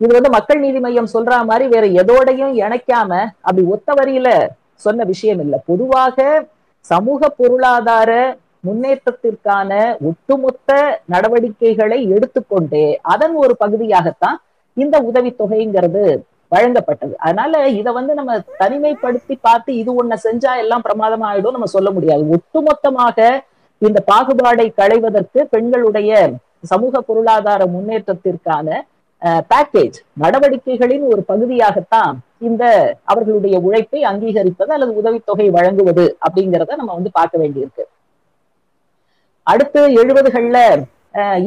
இது வந்து மக்கள் நீதி மையம் சொல்ற மாதிரி வேற எதோடையும் இணைக்காம அப்படி ஒத்த வரியில சொன்ன விஷயம் இல்லை. பொதுவாக சமூக பொருளாதார முன்னேற்றத்திற்கான ஒட்டுமொத்த நடவடிக்கைகளை எடுத்துக்கொண்டே அதன் ஒரு பகுதியாகத்தான் இந்த உதவித்தொகைங்கிறது வழங்கப்பட்டது. அதனால இதை வந்து நம்ம தனிமைப்படுத்தி பார்த்து இது ஒன்ன செஞ்சா எல்லாம் பிரமாதம் ஆயிடும் நம்ம சொல்ல முடியாது. ஒட்டுமொத்தமாக இந்த பாகுபாடை களைவதற்கு பெண்களுடைய சமூக பொருளாதார முன்னேற்றத்திற்கான பேக்கேஜ் நடவடிக்கைகளின் ஒரு பகுதியாகத்தான் இந்த அவர்களுடைய உழைப்பை அங்கீகரிப்பது அல்லது உதவித்தொகை வழங்குவது அப்படிங்கிறத நம்ம வந்து பார்க்க வேண்டியிருக்கு. அடுத்து எழுபதுகள்ல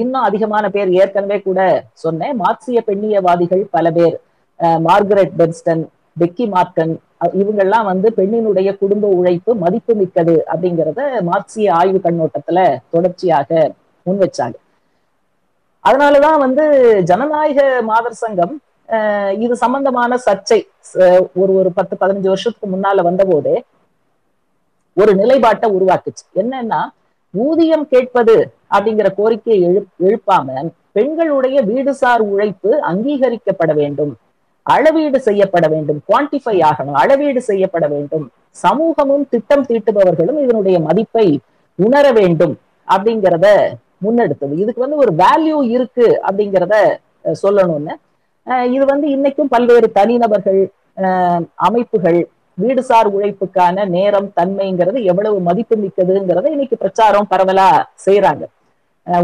இன்னும் அதிகமான பேர் ஏற்கனவே கூட சொன்னேன். மார்க்சிய பெண்ணியவாதிகள் பல பேர். மார்கரெட் பென்ஸ்டன் பெக்கி மார்டன் இவங்கெல்லாம் வந்து பெண்ணினுடைய குடும்ப உழைப்பு மதிப்பு மிக்கது அப்படிங்கிறத மார்க்சிய ஆய்வு கண்ணோட்டத்துல தொடர்ச்சியாக முன் வச்சாங்க அதனாலதான் வந்து ஜனநாயக மாதர் சங்கம் இது சம்பந்தமான சர்ச்சை ஒரு ஒரு பத்து பதினஞ்சு வருஷத்துக்கு முன்னால வந்த போதே ஒரு நிலைப்பாட்டை உருவாக்குச்சு. என்னன்னா ஊதியம் கேட்பது அப்படிங்கிற கோரிக்கையை எழு எழுப்பாம பெண்களுடைய வீடுசார் உழைப்பு அங்கீகரிக்கப்பட வேண்டும் அளவீடு செய்யப்பட வேண்டும் குவான்டிஃபை ஆகணும் அளவீடு செய்யப்பட வேண்டும் சமூகமும் திட்டம் தீட்டுபவர்களும் இதனுடைய மதிப்பை உணர வேண்டும் அப்படிங்கிறத முன்னெடுத்தது. இதுக்கு வந்து ஒரு வேல்யூ இருக்கு அப்படிங்கிறத சொல்லணும்னு. இது வந்து இன்னைக்கும் பல்வேறு தனிநபர்கள் அமைப்புகள் வீடுசார் உழைப்புக்கான நேரம் தன்மைங்கிறது எவ்வளவு மதிப்பு மிக்கதுங்கிறத இன்னைக்கு பிரச்சாரம் பரவலா செய்யறாங்க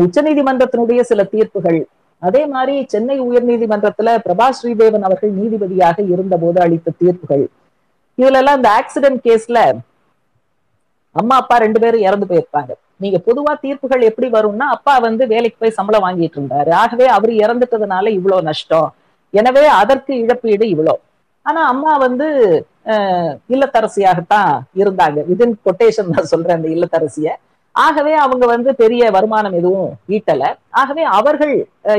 உச்ச நீதிமன்றத்தினுடைய சில தீர்ப்புகள். அதே மாதிரி சென்னை உயர் நீதிமன்றத்துல பிரபா ஸ்ரீதேவன் அவர்கள் நீதிபதியாக இருந்த போது அளித்த தீர்ப்புகள். இதுல எல்லாம் இந்த ஆக்சிடென்ட் கேஸ்ல அம்மா அப்பா ரெண்டு பேரும் இறந்து போயிருப்பாங்க. நீங்க பொதுவா தீர்ப்புகள் எப்படி வரும்னா அப்பா வந்து வேலைக்கு போய் சம்பளம் வாங்கிட்டு இருந்தாரு. ஆகவே அவர் இறந்துட்டதுனால இவ்வளவு நஷ்டம். எனவே அதற்கு இழப்பீடு இவ்வளோ ஆனா அம்மா வந்து இல்லத்தரசியாகத்தான் இருந்தாங்க. இதன் கொட்டேஷன் நான் சொல்றேன் அந்த இல்லத்தரசிய. ஆகவே அவங்க வந்து பெரிய வருமானம் எதுவும் ஈட்டல. ஆகவே அவர்கள்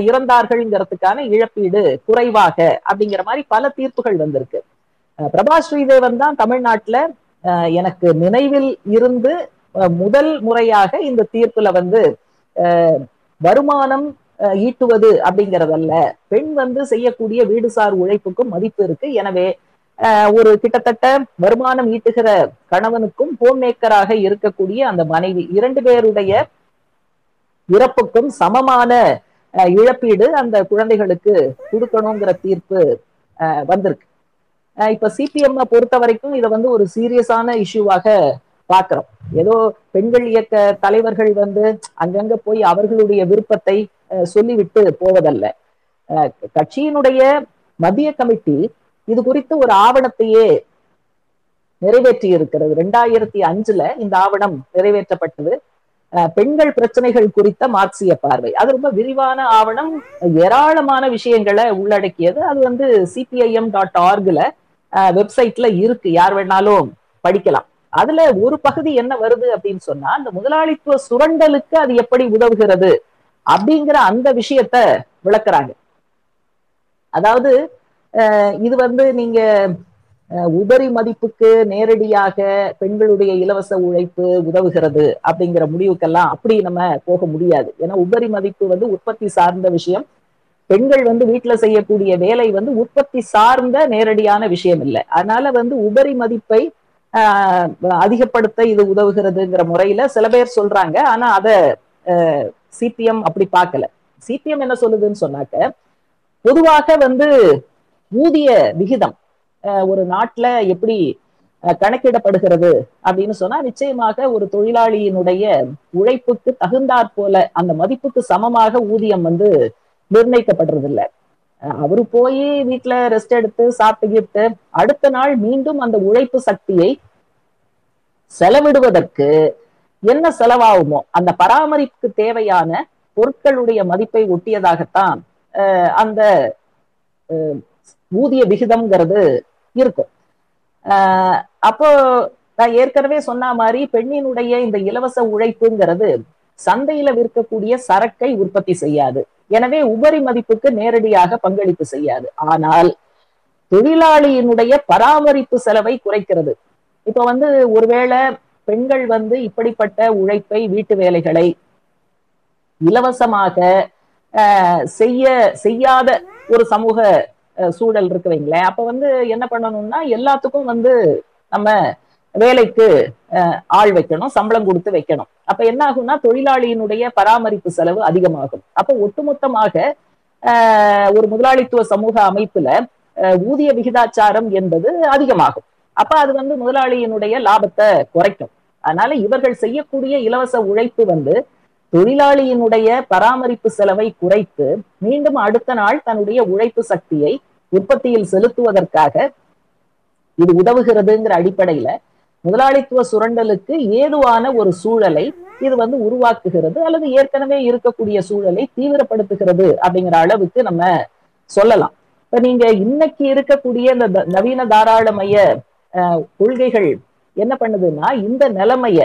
இறந்தார்கள்ங்கிறதுக்கான இழப்பீடு குறைவாக அப்படிங்கிற மாதிரி பல தீர்ப்புகள் வந்திருக்கு. பிரபா ஸ்ரீதேவன் தான் தமிழ்நாட்டுல எனக்கு நினைவில் இருந்து முதல் முறையாக இந்த தீர்ப்புல வந்து வருமானம் ஈட்டுவது அப்படிங்கறதல்ல. பெண் வந்து செய்யக்கூடிய வீடுசார் உழைப்புக்கும் மதிப்பு இருக்கு. எனவே ஒரு கிட்டத்தட்ட வருமானம் ஈட்டுகிற கணவனுக்கும் ஹோம் மேக்கராக இருக்கக்கூடிய அந்த மனைவி இரண்டு பேருடைய இறப்புக்கும் சமமான இழப்பீடு அந்த குழந்தைகளுக்கு கொடுக்கணுங்கிற தீர்ப்பு வந்திருக்கு. இப்ப சிபிஎம் பொறுத்த வரைக்கும் இதை வந்து ஒரு சீரியஸான இஷ்யூவாக பாக்குறோம் ஏதோ பெண்கள் இயக்க தலைவர்கள் வந்து அங்கங்க போய் அவர்களுடைய விருப்பத்தை சொல்லிவிட்டு போவதல்ல. கட்சியினுடைய மத்திய கமிட்டி இது குறித்து ஒரு ஆவணத்தையே நிறைவேற்றி இருக்கிறது ரெண்டாயிரத்தி அஞ்சுல இந்த ஆவணம் நிறைவேற்றப்பட்டது. பெண்கள் பிரச்சனைகள் குறித்த மார்க்சிய பார்வை. அது ரொம்ப விரிவான ஆவணம். ஏராளமான விஷயங்களை உள்ளடக்கியது. அது வந்து சிபிஐஎம் டாட் ஆர்க்ல வெப்சைட்ல இருக்கு. யார் வேணாலும் படிக்கலாம். அதுல ஒரு பகுதி என்ன வருது அப்படின்னு சொன்னா அந்த முதலாளித்துவ சுரண்டலுக்கு அது எப்படி உதவுகிறது அப்படிங்கிற அந்த விஷயத்த விளக்குறாங்க. அதாவது இது வந்து நீங்க உபரி மதிப்புக்கு நேரடியாக பெண்களுடைய இலவச உழைப்பு உதவுகிறது அப்படிங்கிற முடிவுக்கெல்லாம் அப்படி நம்ம போக முடியாது. ஏன்னா உபரி மதிப்பு வந்து உற்பத்தி சார்ந்த விஷயம். பெண்கள் வந்து வீட்டுல செய்யக்கூடிய வேலை வந்து உற்பத்தி சார்ந்த நேரடியான விஷயம் இல்லை. அதனால வந்து உபரி மதிப்பை அதிகப்படுத்த இது உதவுகிறதுங்கிற முறையில சில பேர் சொல்றாங்க. ஆனா அத சிபிஎம் அப்படி பார்க்கல. சிபிஎம் என்ன சொல்லுதுன்னு சொன்னாக்க பொதுவாக வந்து ஊதிய விகிதம் ஒரு நாட்டுல எப்படி கணக்கிடப்படுகிறது அப்படின்னு சொன்னா நிச்சயமாக ஒரு தொழிலாளியினுடைய உழைப்புக்கு தகுந்தாற் போல அந்த மதிப்புக்கு சமமாக ஊதியம் வந்து நிர்ணயிக்கப்படுறது இல்லை அவரு போய் வீட்டுல ரெஸ்ட் எடுத்து சாப்பிட்டுக்கிட்டு அடுத்த நாள் மீண்டும் அந்த உழைப்பு சக்தியை செலவிடுவதற்கு என்ன செலவாகுமோ அந்த பராமரிப்புக்கு தேவையான பொருட்களுடைய மதிப்பை ஒட்டியதாகத்தான் அந்த ஊதிய விகிதம்ங்கிறது இருக்கும். அப்போ நான் ஏற்கனவே சொன்ன மாதிரி பெண்ணினுடைய இந்த இலவச உழைப்புங்கிறது சந்தையில விற்கக்கூடிய சரக்கை உற்பத்தி செய்யாது. எனவே உபரி மதிப்புக்கு நேரடியாக பங்களிப்பு செய்யாது. ஆனால் தொழிலாளியினுடைய பராமரிப்பு செலவை குறைக்கிறது. இப்ப வந்து ஒருவேளை பெண்கள் வந்து இப்படிப்பட்ட உழைப்பை வீட்டு வேலைகளை இலவசமாக செய்ய செய்யாத ஒரு சமூக சூழல் இருக்கு வைங்களேன். அப்ப வந்து என்ன பண்ணணும்னா எல்லாத்துக்கும் வந்து நம்ம வேலைக்கு ஆள் வைக்கணும் சம்பளம் கொடுத்து வைக்கணும். அப்ப என்ன ஆகும்னா தொழிலாளியினுடைய பராமரிப்பு செலவு அதிகமாகும். அப்ப ஒட்டுமொத்தமாக ஒரு முதலாளித்துவ சமூக அமைப்புல ஊதிய விகிதாச்சாரம் என்பது அதிகமாகும். அப்ப அது வந்து முதலாளியினுடைய லாபத்தை குறைக்கும். அதனால இவர்கள் செய்யக்கூடிய இலவச உழைப்பு வந்து தொழிலாளியினுடைய பராமரிப்பு செலவை குறைத்து மீண்டும் அடுத்த நாள் தன்னுடைய உழைப்பு சக்தியை உற்பத்தியில் செலுத்துவதற்காக இது உதவுகிறதுங்கிற அடிப்படையில முதலாளித்துவ சுரண்டலுக்கு ஏதுவான ஒரு சூழலை இது வந்து உருவாக்குகிறது அல்லது ஏற்கனவே இருக்கக்கூடிய சூழலை தீவிரப்படுத்துகிறது அப்படிங்கிற அளவுக்கு நம்ம சொல்லலாம். இப்ப நீங்க இன்னைக்கு இருக்கக்கூடிய இந்த நவீன தாராளமய கொள்கைகள் என்ன பண்ணுதுன்னா இந்த நிலைமைய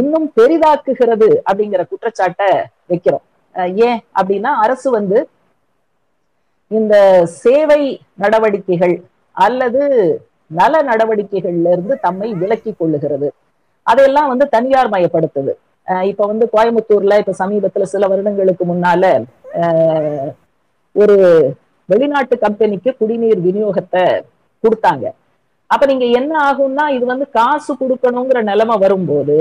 இன்னும் பெரிதாக்குகிறது அப்படிங்கிற குற்றச்சாட்டை வைக்கிறோம். ஏன் அப்படின்னா அரசு வந்து இந்த சேவை நடவடிக்கைகள் அல்லது நல நடவடிக்கைகள்ல இருந்து தம்மை விலக்கி கொள்ளுகிறது. அதையெல்லாம் வந்து தனியார் மயப்படுத்துது. இப்ப வந்து கோயம்புத்தூர்ல இப்ப சமீபத்துல சில வருடங்களுக்கு முன்னால ஒரு வெளிநாட்டு கம்பெனிக்கு குடிநீர் விநியோகத்தை கொடுத்தாங்க. அப்ப நீங்க என்ன ஆகும்னா இது வந்து காசு கொடுக்கணுங்கிற நிலைமை வரும்போது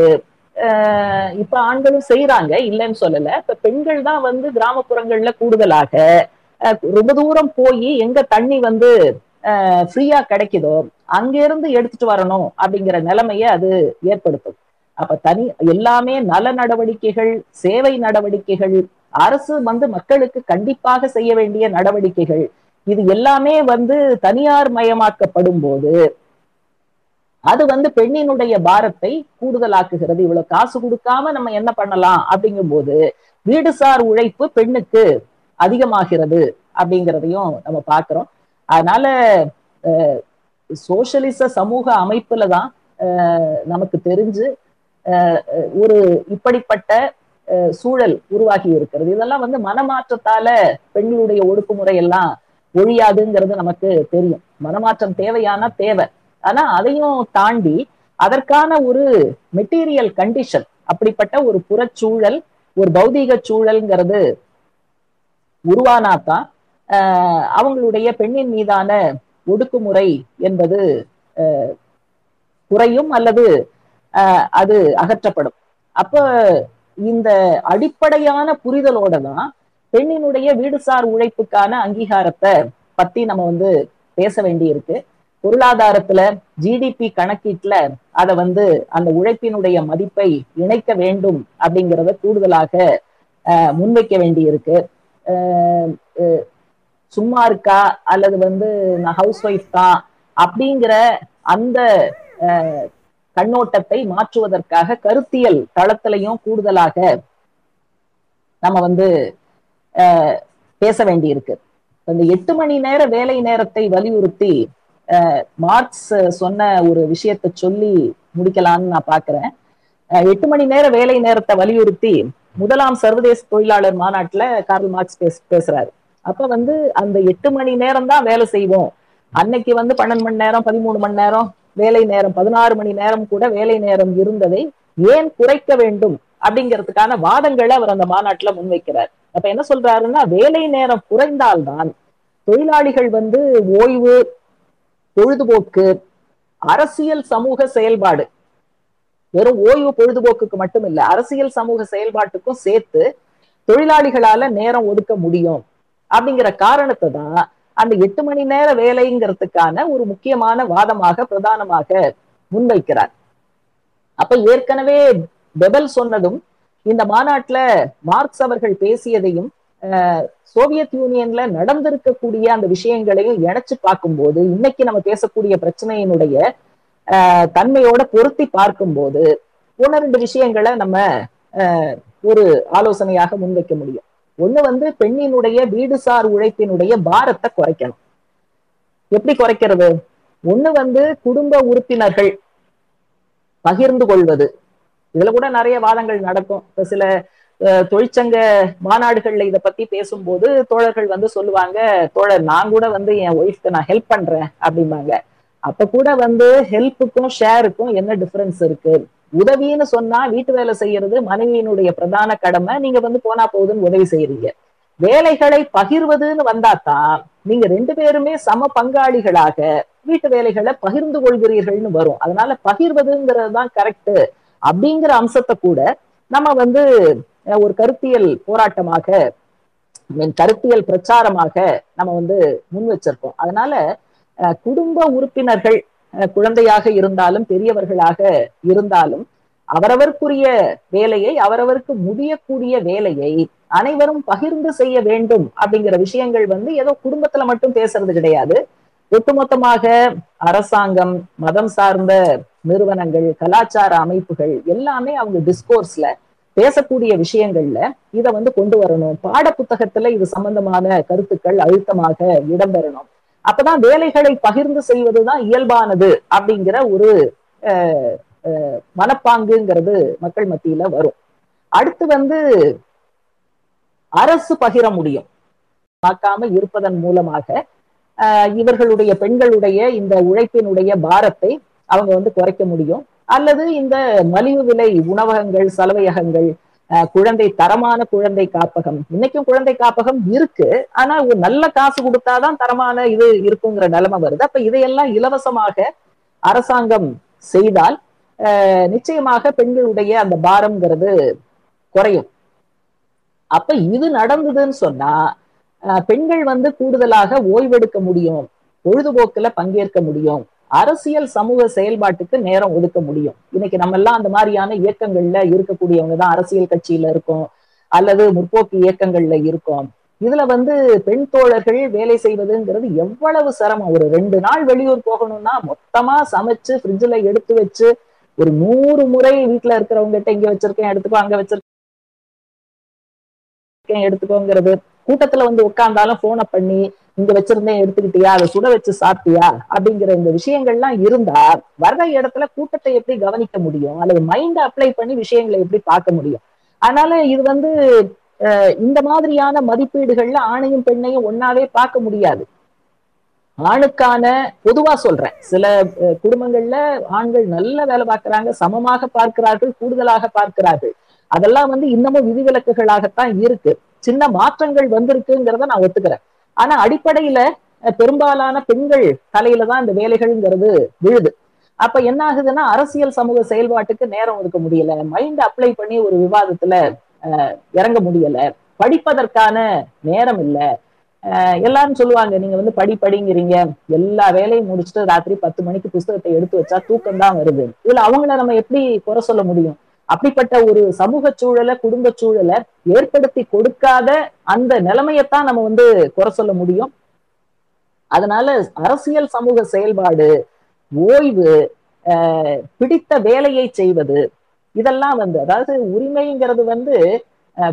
இப்ப ஆண்களும் செய்யறாங்க இல்லைன்னு சொல்லல. இப்ப பெண்கள் தான் வந்து கிராமப்புறங்கள்ல கூடுதலாக ரொம்ப தூரம் போய் எங்க தண்ணி வந்து ஃப்ரீயா கிடைக்குதோ அங்கிருந்து எடுத்துட்டு வரணும் அப்படிங்கிற நிலைமையை அது ஏற்படுத்தும். அப்ப தனி எல்லாமே நல நடவடிக்கைகள் சேவை நடவடிக்கைகள் அரசு வந்து மக்களுக்கு கண்டிப்பாக செய்ய வேண்டிய நடவடிக்கைகள் இது எல்லாமே வந்து தனியார் மயமாக்கப்படும் போது அது வந்து பெண்ணினுடைய பாரத்தை கூடுதலாக்குகிறது. இவ்வளவு காசு கொடுக்காம நம்ம என்ன பண்ணலாம்? அப்படிங்கும் போது வீடுசார் உழைப்பு பெண்ணுக்கு அதிகமாகிறது அப்படிங்கிறதையும் நம்ம பாக்குறோம் அதனால சோசியலிச சமூக அமைப்புல தான் நமக்கு தெரிஞ்சு ஒரு இப்படிப்பட்ட சூழல் உருவாகி இருக்கிறது. இதெல்லாம் வந்து மனமாற்றத்தால பெண்களுடைய ஒடுக்குமுறை எல்லாம் ஒழியாதுங்கிறது நமக்கு தெரியும். மனமாற்றம் தேவையான தேவை. ஆனா அதையும் தாண்டி அதற்கான ஒரு மெட்டீரியல் கண்டிஷன் அப்படிப்பட்ட ஒரு புறச்சூழல் ஒரு பௌதீக சூழல்ங்கிறது உருவானாதான் அவங்களுடைய பெண்ணின் மீதான ஒடுக்குமுறை என்பது குறையும் அல்லது அது அகற்றப்படும். அப்ப இந்த அடிப்படையான புரிதலோட தான் பெண்ணினுடைய வீடுசார் உழைப்புக்கான அங்கீகாரத்தை பத்தி நம்ம வந்து பேச வேண்டி இருக்கு பொருளாதாரத்துல ஜிடிபி கணக்கீட்டுல அதை வந்து அந்த உழைப்பினுடைய மதிப்பை இணைக்க வேண்டும் அப்படிங்கிறத கூடுதலாக முன்வைக்க வேண்டி இருக்கு சும்மா இருக்கா? அல்லது வந்து நான் ஹவுஸ் ஒய்ஃப் தான்? அப்படிங்கிற அந்த கண்ணோட்டத்தை மாற்றுவதற்காக கருத்தியல் தளத்திலையும் கூடுதலாக நம்ம வந்து பேச வேண்டி இருக்கு இந்த எட்டு மணி நேர வேலை நேரத்தை வலியுறுத்தி மார்க்ஸ் சொன்ன ஒரு விஷயத்தை சொல்லி முடிக்கலாம்னு நான் பாக்குறேன். எட்டு மணி நேர வேலை நேரத்தை வலியுறுத்தி முதலாம் சர்வதேச தொழிலாளர் மாநாட்டுல கார்ல் மார்க்ஸ் பேச பேசுறாரு. அப்ப வந்து அந்த எட்டு மணி நேரம் தான் வேலை செய்வோம். அன்னைக்கு வந்து பன்னெண்டு மணி நேரம் பதிமூணு மணி நேரம் வேலை நேரம் பதினாறு மணி நேரம் கூட வேலை நேரம் இருந்ததை ஏன் குறைக்க வேண்டும் அப்படிங்கிறதுக்கான வாதங்களை அவர் அந்த மாநாட்டுல முன்வைக்கிறார். அப்ப என்ன சொல்றாருன்னா வேலை நேரம் குறைந்தால்தான் தொழிலாளிகள் வந்து ஓய்வு பொழுதுபோக்கு அரசியல் சமூக செயல்பாடு வெறும் ஓய்வு பொழுதுபோக்குக்கு மட்டும் இல்ல அரசியல் சமூக செயல்பாட்டுக்கும் சேர்த்து தொழிலாளிகளால நேரம் ஒதுக்க முடியும். அப்படிங்கிற காரணத்தை தான் அந்த எட்டு மணி நேர வேலைங்கிறதுக்கான ஒரு முக்கியமான வாதமாக பிரதானமாக முன்வைக்கிறார். அப்ப ஏற்கனவே பெபல் சொன்னதும் இந்த மாநாட்டுல மார்க்ஸ் அவர்கள் பேசியதையும் சோவியத் யூனியன்ல நடந்திருக்கக்கூடிய அந்த விஷயங்களையும் இணைச்சு பார்க்கும்போது இன்னைக்கு நம்ம பேசக்கூடிய பிரச்சனையினுடைய தன்மையோட பொருத்தி பார்க்கும்போது ஒன்னு ரெண்டு விஷயங்களை நம்ம ஒரு ஆலோசனையாக முன்வைக்க முடியும். ஒண்ணு வந்து பெண்ணினுடைய வீடுசார் உழைப்பினுடைய பாரத்தை குறைக்கணும். எப்படி குறைக்கிறது? ஒண்ணு வந்து குடும்ப உறுப்பினர்கள் பகிர்ந்து கொள்வது. இதுல கூட நிறைய வாதங்கள் நடக்கும். இப்ப சில தொழிற்சங்க மாநாடுகள்ல இதை பத்தி பேசும்போது தோழர்கள் வந்து சொல்லுவாங்க தோழர் நான் கூட வந்து என் ஒய்ஃப்க்கு நான் ஹெல்ப் பண்றேன் அப்படிம்பாங்க. அப்ப கூட வந்து ஹெல்ப்புக்கும் ஷேருக்கும் என்ன டிஃபரன்ஸ் இருக்கு? உதவின்னு சொன்னா வீட்டு வேலை செய்யறது மனைவியினுடைய பிரதான கடமை. நீங்க வந்து போனா போகுதுன்னு உதவி செய்யறீங்க வேலைகளை பகிர்வதுன்னு வந்தாத்தான் நீங்க ரெண்டு பேருமே சம பங்காளிகளாக வீட்டு வேலைகளை பகிர்ந்து கொள்கிறீர்கள்னு வரும். அதனால பகிர்வதுங்கிறது தான் கரெக்ட் அப்படிங்கிற அம்சத்தை கூட நம்ம வந்து ஒரு கருத்தியல் போராட்டமாக கருத்தியல் பிரச்சாரமாக நம்ம வந்து முன் வச்சிருக்கோம். அதனால குடும்ப உறுப்பினர்கள் குழந்தையாக இருந்தாலும் பெரியவர்களாக இருந்தாலும் அவரவருக்குரிய வேலையை அவரவருக்கு முடியக்கூடிய வேலையை அனைவரும் பகிர்ந்து செய்ய வேண்டும் அப்படிங்கிற விஷயங்கள் வந்து ஏதோ குடும்பத்துல மட்டும் பேசுறது கிடையாது. ஒட்டுமொத்தமாக அரசாங்கம் மதம் சார்ந்த நிறுவனங்கள் கலாச்சார அமைப்புகள் எல்லாமே அவங்க டிஸ்கோர்ஸ்ல பேசக்கூடிய விஷயங்கள்ல இதை வந்து கொண்டு வரணும். பாட புத்தகத்துல இது சம்பந்தமான கருத்துக்கள் அழுத்தமாக இடம்பெறணும். அப்பதான் வேலைகளை பகிர்ந்து செய்வதுதான் இயல்பானது அப்படிங்கிற ஒரு மனப்பாங்குங்கிறது மக்கள் மத்தியில வரும். அடுத்து வந்து அரசு பகிர முடியும். பார்க்காம இருப்பதன் மூலமாக இவர்களுடைய பெண்களுடைய இந்த உழைப்பினுடைய பாரத்தை அவங்க வந்து குறைக்க முடியும். அல்லது இந்த மலிவு விலை உணவகங்கள் சலவையகங்கள் குழந்தை தரமான குழந்தை காப்பகம். இன்னைக்கும் குழந்தை காப்பகம் இருக்கு. ஆனா ஒரு நல்ல காசு கொடுத்தாதான் தரமான இது இருக்குங்கிற நிலைமை வருது. அப்ப இதையெல்லாம் இலவசமாக அரசாங்கம் செய்தால் நிச்சயமாக பெண்களுடைய அந்த பாரம்ங்கிறது குறையும். அப்ப இது நடந்ததுன்னு சொன்னா பெண்கள் வந்து கூடுதலாக ஓய்வெடுக்க முடியும் பொழுதுபோக்குல பங்கேற்க முடியும். அரசியல் சமூக செயல்பாட்டுக்கு நேரம் ஒதுக்க முடியும். இன்னைக்கு நம்ம எல்லாம் அந்த மாதிரியான இயக்கங்கள்ல இருக்கக்கூடியவங்க தான் அரசியல் கட்சியில இருக்கோம் அல்லது முற்போக்கு இயக்கங்கள்ல இருக்கும். இதுல வந்து பெண் தோழர்கள் வேலை செய்வதுங்கிறது எவ்வளவு சிரமம். ஒரு ரெண்டு நாள் வெளியூர் போகணும்னா மொத்தமா சமைச்சு ஃப்ரிட்ஜ்ல எடுத்து வச்சு ஒரு நூறு முறை வீட்டுல இருக்கிறவங்ககிட்ட இங்க வச்சிருக்கேன் எடுத்துக்கோ அங்க வச்சிருக்கேன் எடுத்துக்கோங்கிறது. கூட்டத்துல வந்து உட்கார்ந்தாலும் போனை பண்ணி இங்க வச்சிருந்தேன் எடுத்துக்கிட்டியா? அதை சுட வச்சு சாப்பிட்டியா? அப்படிங்கிற இந்த விஷயங்கள்லாம் இருந்தா வர்ற இடத்துல கூட்டத்தை எப்படி கவனிக்க முடியும்? அல்லது மைண்ட் அப்ளை பண்ணி விஷயங்களை எப்படி பார்க்க முடியும்? அதனால இது வந்து இந்த மாதிரியான மதிப்பீடுகள்ல ஆணையும் பெண்ணையும் ஒன்னாவே பார்க்க முடியாது. ஆணுக்கான பொதுவா சொல்றேன் சில குடும்பங்கள்ல ஆண்கள் நல்ல வேலை பார்க்கிறாங்க சமமாக பார்க்கிறார்கள் கூடுதலாக பார்க்கிறார்கள். அதெல்லாம் வந்து இன்னமும் விதிவிலக்குகளாகத்தான் இருக்கு. சின்ன மாற்றங்கள் வந்திருக்குங்கிறத நான் ஒத்துக்கிறேன். ஆனா அடிப்படையில பெரும்பாலான பெண்கள் தலையில தான் இந்த வேலைகள்ங்கிறது விழுது. அப்ப என்ன ஆகுதுன்னா அரசியல் சமூக செயல்பாட்டுக்கு நேரம் ஒதுக்க முடியல. மைண்ட் அப்ளை பண்ணி ஒரு விவாதத்துல இறங்க முடியல. படிப்பதற்கான நேரம் இல்லை. எல்லாரும் சொல்லுவாங்க நீங்க வந்து படி படிங்கிறீங்க. எல்லா வேலையும் முடிச்சுட்டு ராத்திரி பத்து மணிக்கு புஸ்தகத்தை எடுத்து வச்சா தூக்கம் தான் வருது. இதுல அவங்கள நம்ம எப்படி குறை சொல்ல முடியும்? அப்படிப்பட்ட ஒரு சமூக சூழலை குடும்ப சூழலை ஏற்படுத்தி கொடுக்காத அந்த நிலைமையத்தான் நம்ம வந்து குறை சொல்ல முடியும். அதனால அரசியல் சமூக செயல்பாடு ஓய்வு பிடித்த வேலையை செய்வது இதெல்லாம் வந்து அதாவது உரிமைங்கிறது வந்து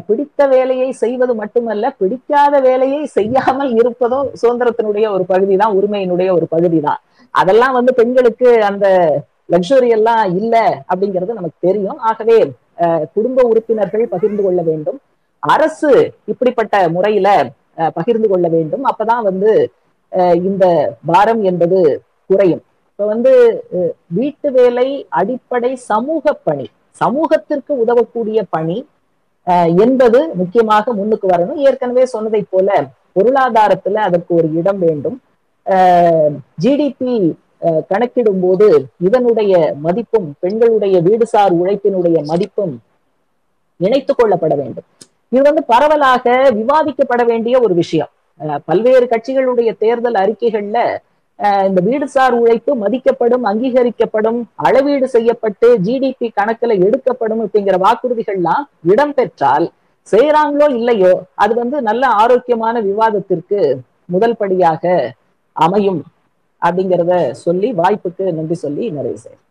பிடித்த வேலையை செய்வது மட்டுமல்ல பிடிக்காத வேலையை செய்யாமல் இருப்பதும் சுதந்திரத்தினுடைய ஒரு பகுதி தான் உரிமையினுடைய ஒரு பகுதி தான் அதெல்லாம் வந்து பெண்களுக்கு அந்த லக்ஸுரி எல்லாம் இல்ல அப்படிங்கிறது நமக்கு தெரியும். ஆகவே குடும்ப உறுப்பினர்கள் பகிர்ந்து கொள்ள வேண்டும். அரசு இப்படிப்பட்ட முறையில பகிர்ந்து கொள்ள வேண்டும். அப்பதான் வந்து இந்த பாரம் என்பது குறையும். இப்ப வந்து வீட்டு வேலை அடிப்படை சமூக பணி. சமூகத்திற்கு உதவக்கூடிய பணி என்பது முக்கியமாக முன்னுக்கு வரணும். ஏற்கனவே சொன்னதை போல பொருளாதாரத்துல அதற்கு ஒரு இடம் வேண்டும். ஜிடிபி கணக்கிடும் போது இதனுடைய மதிப்பும் பெண்களுடைய வீடுசார் உழைப்பினுடைய மதிப்பும் இணைத்து கொள்ளப்பட வேண்டும். இது வந்து பரவலாக விவாதிக்கப்பட வேண்டிய ஒரு விஷயம். பல்வேறு கட்சிகளுடைய தேர்தல் அறிக்கைகள்ல இந்த வீடுசார் உழைப்பு மதிக்கப்படும் அங்கீகரிக்கப்படும் அளவீடு செய்யப்பட்டு ஜிடிபி கணக்குல எடுக்கப்படும் அப்படிங்கிற வாக்குறுதிகள்லாம் இடம்பெற்றால் செய்யறாங்களோ இல்லையோ அது வந்து நல்ல ஆரோக்கியமான விவாதத்திற்கு முதல் படியாக அமையும். அப்படிங்கிறத சொல்லி வாய்ப்புக்கு நன்றி சொல்லி நிறைவு செய்யும்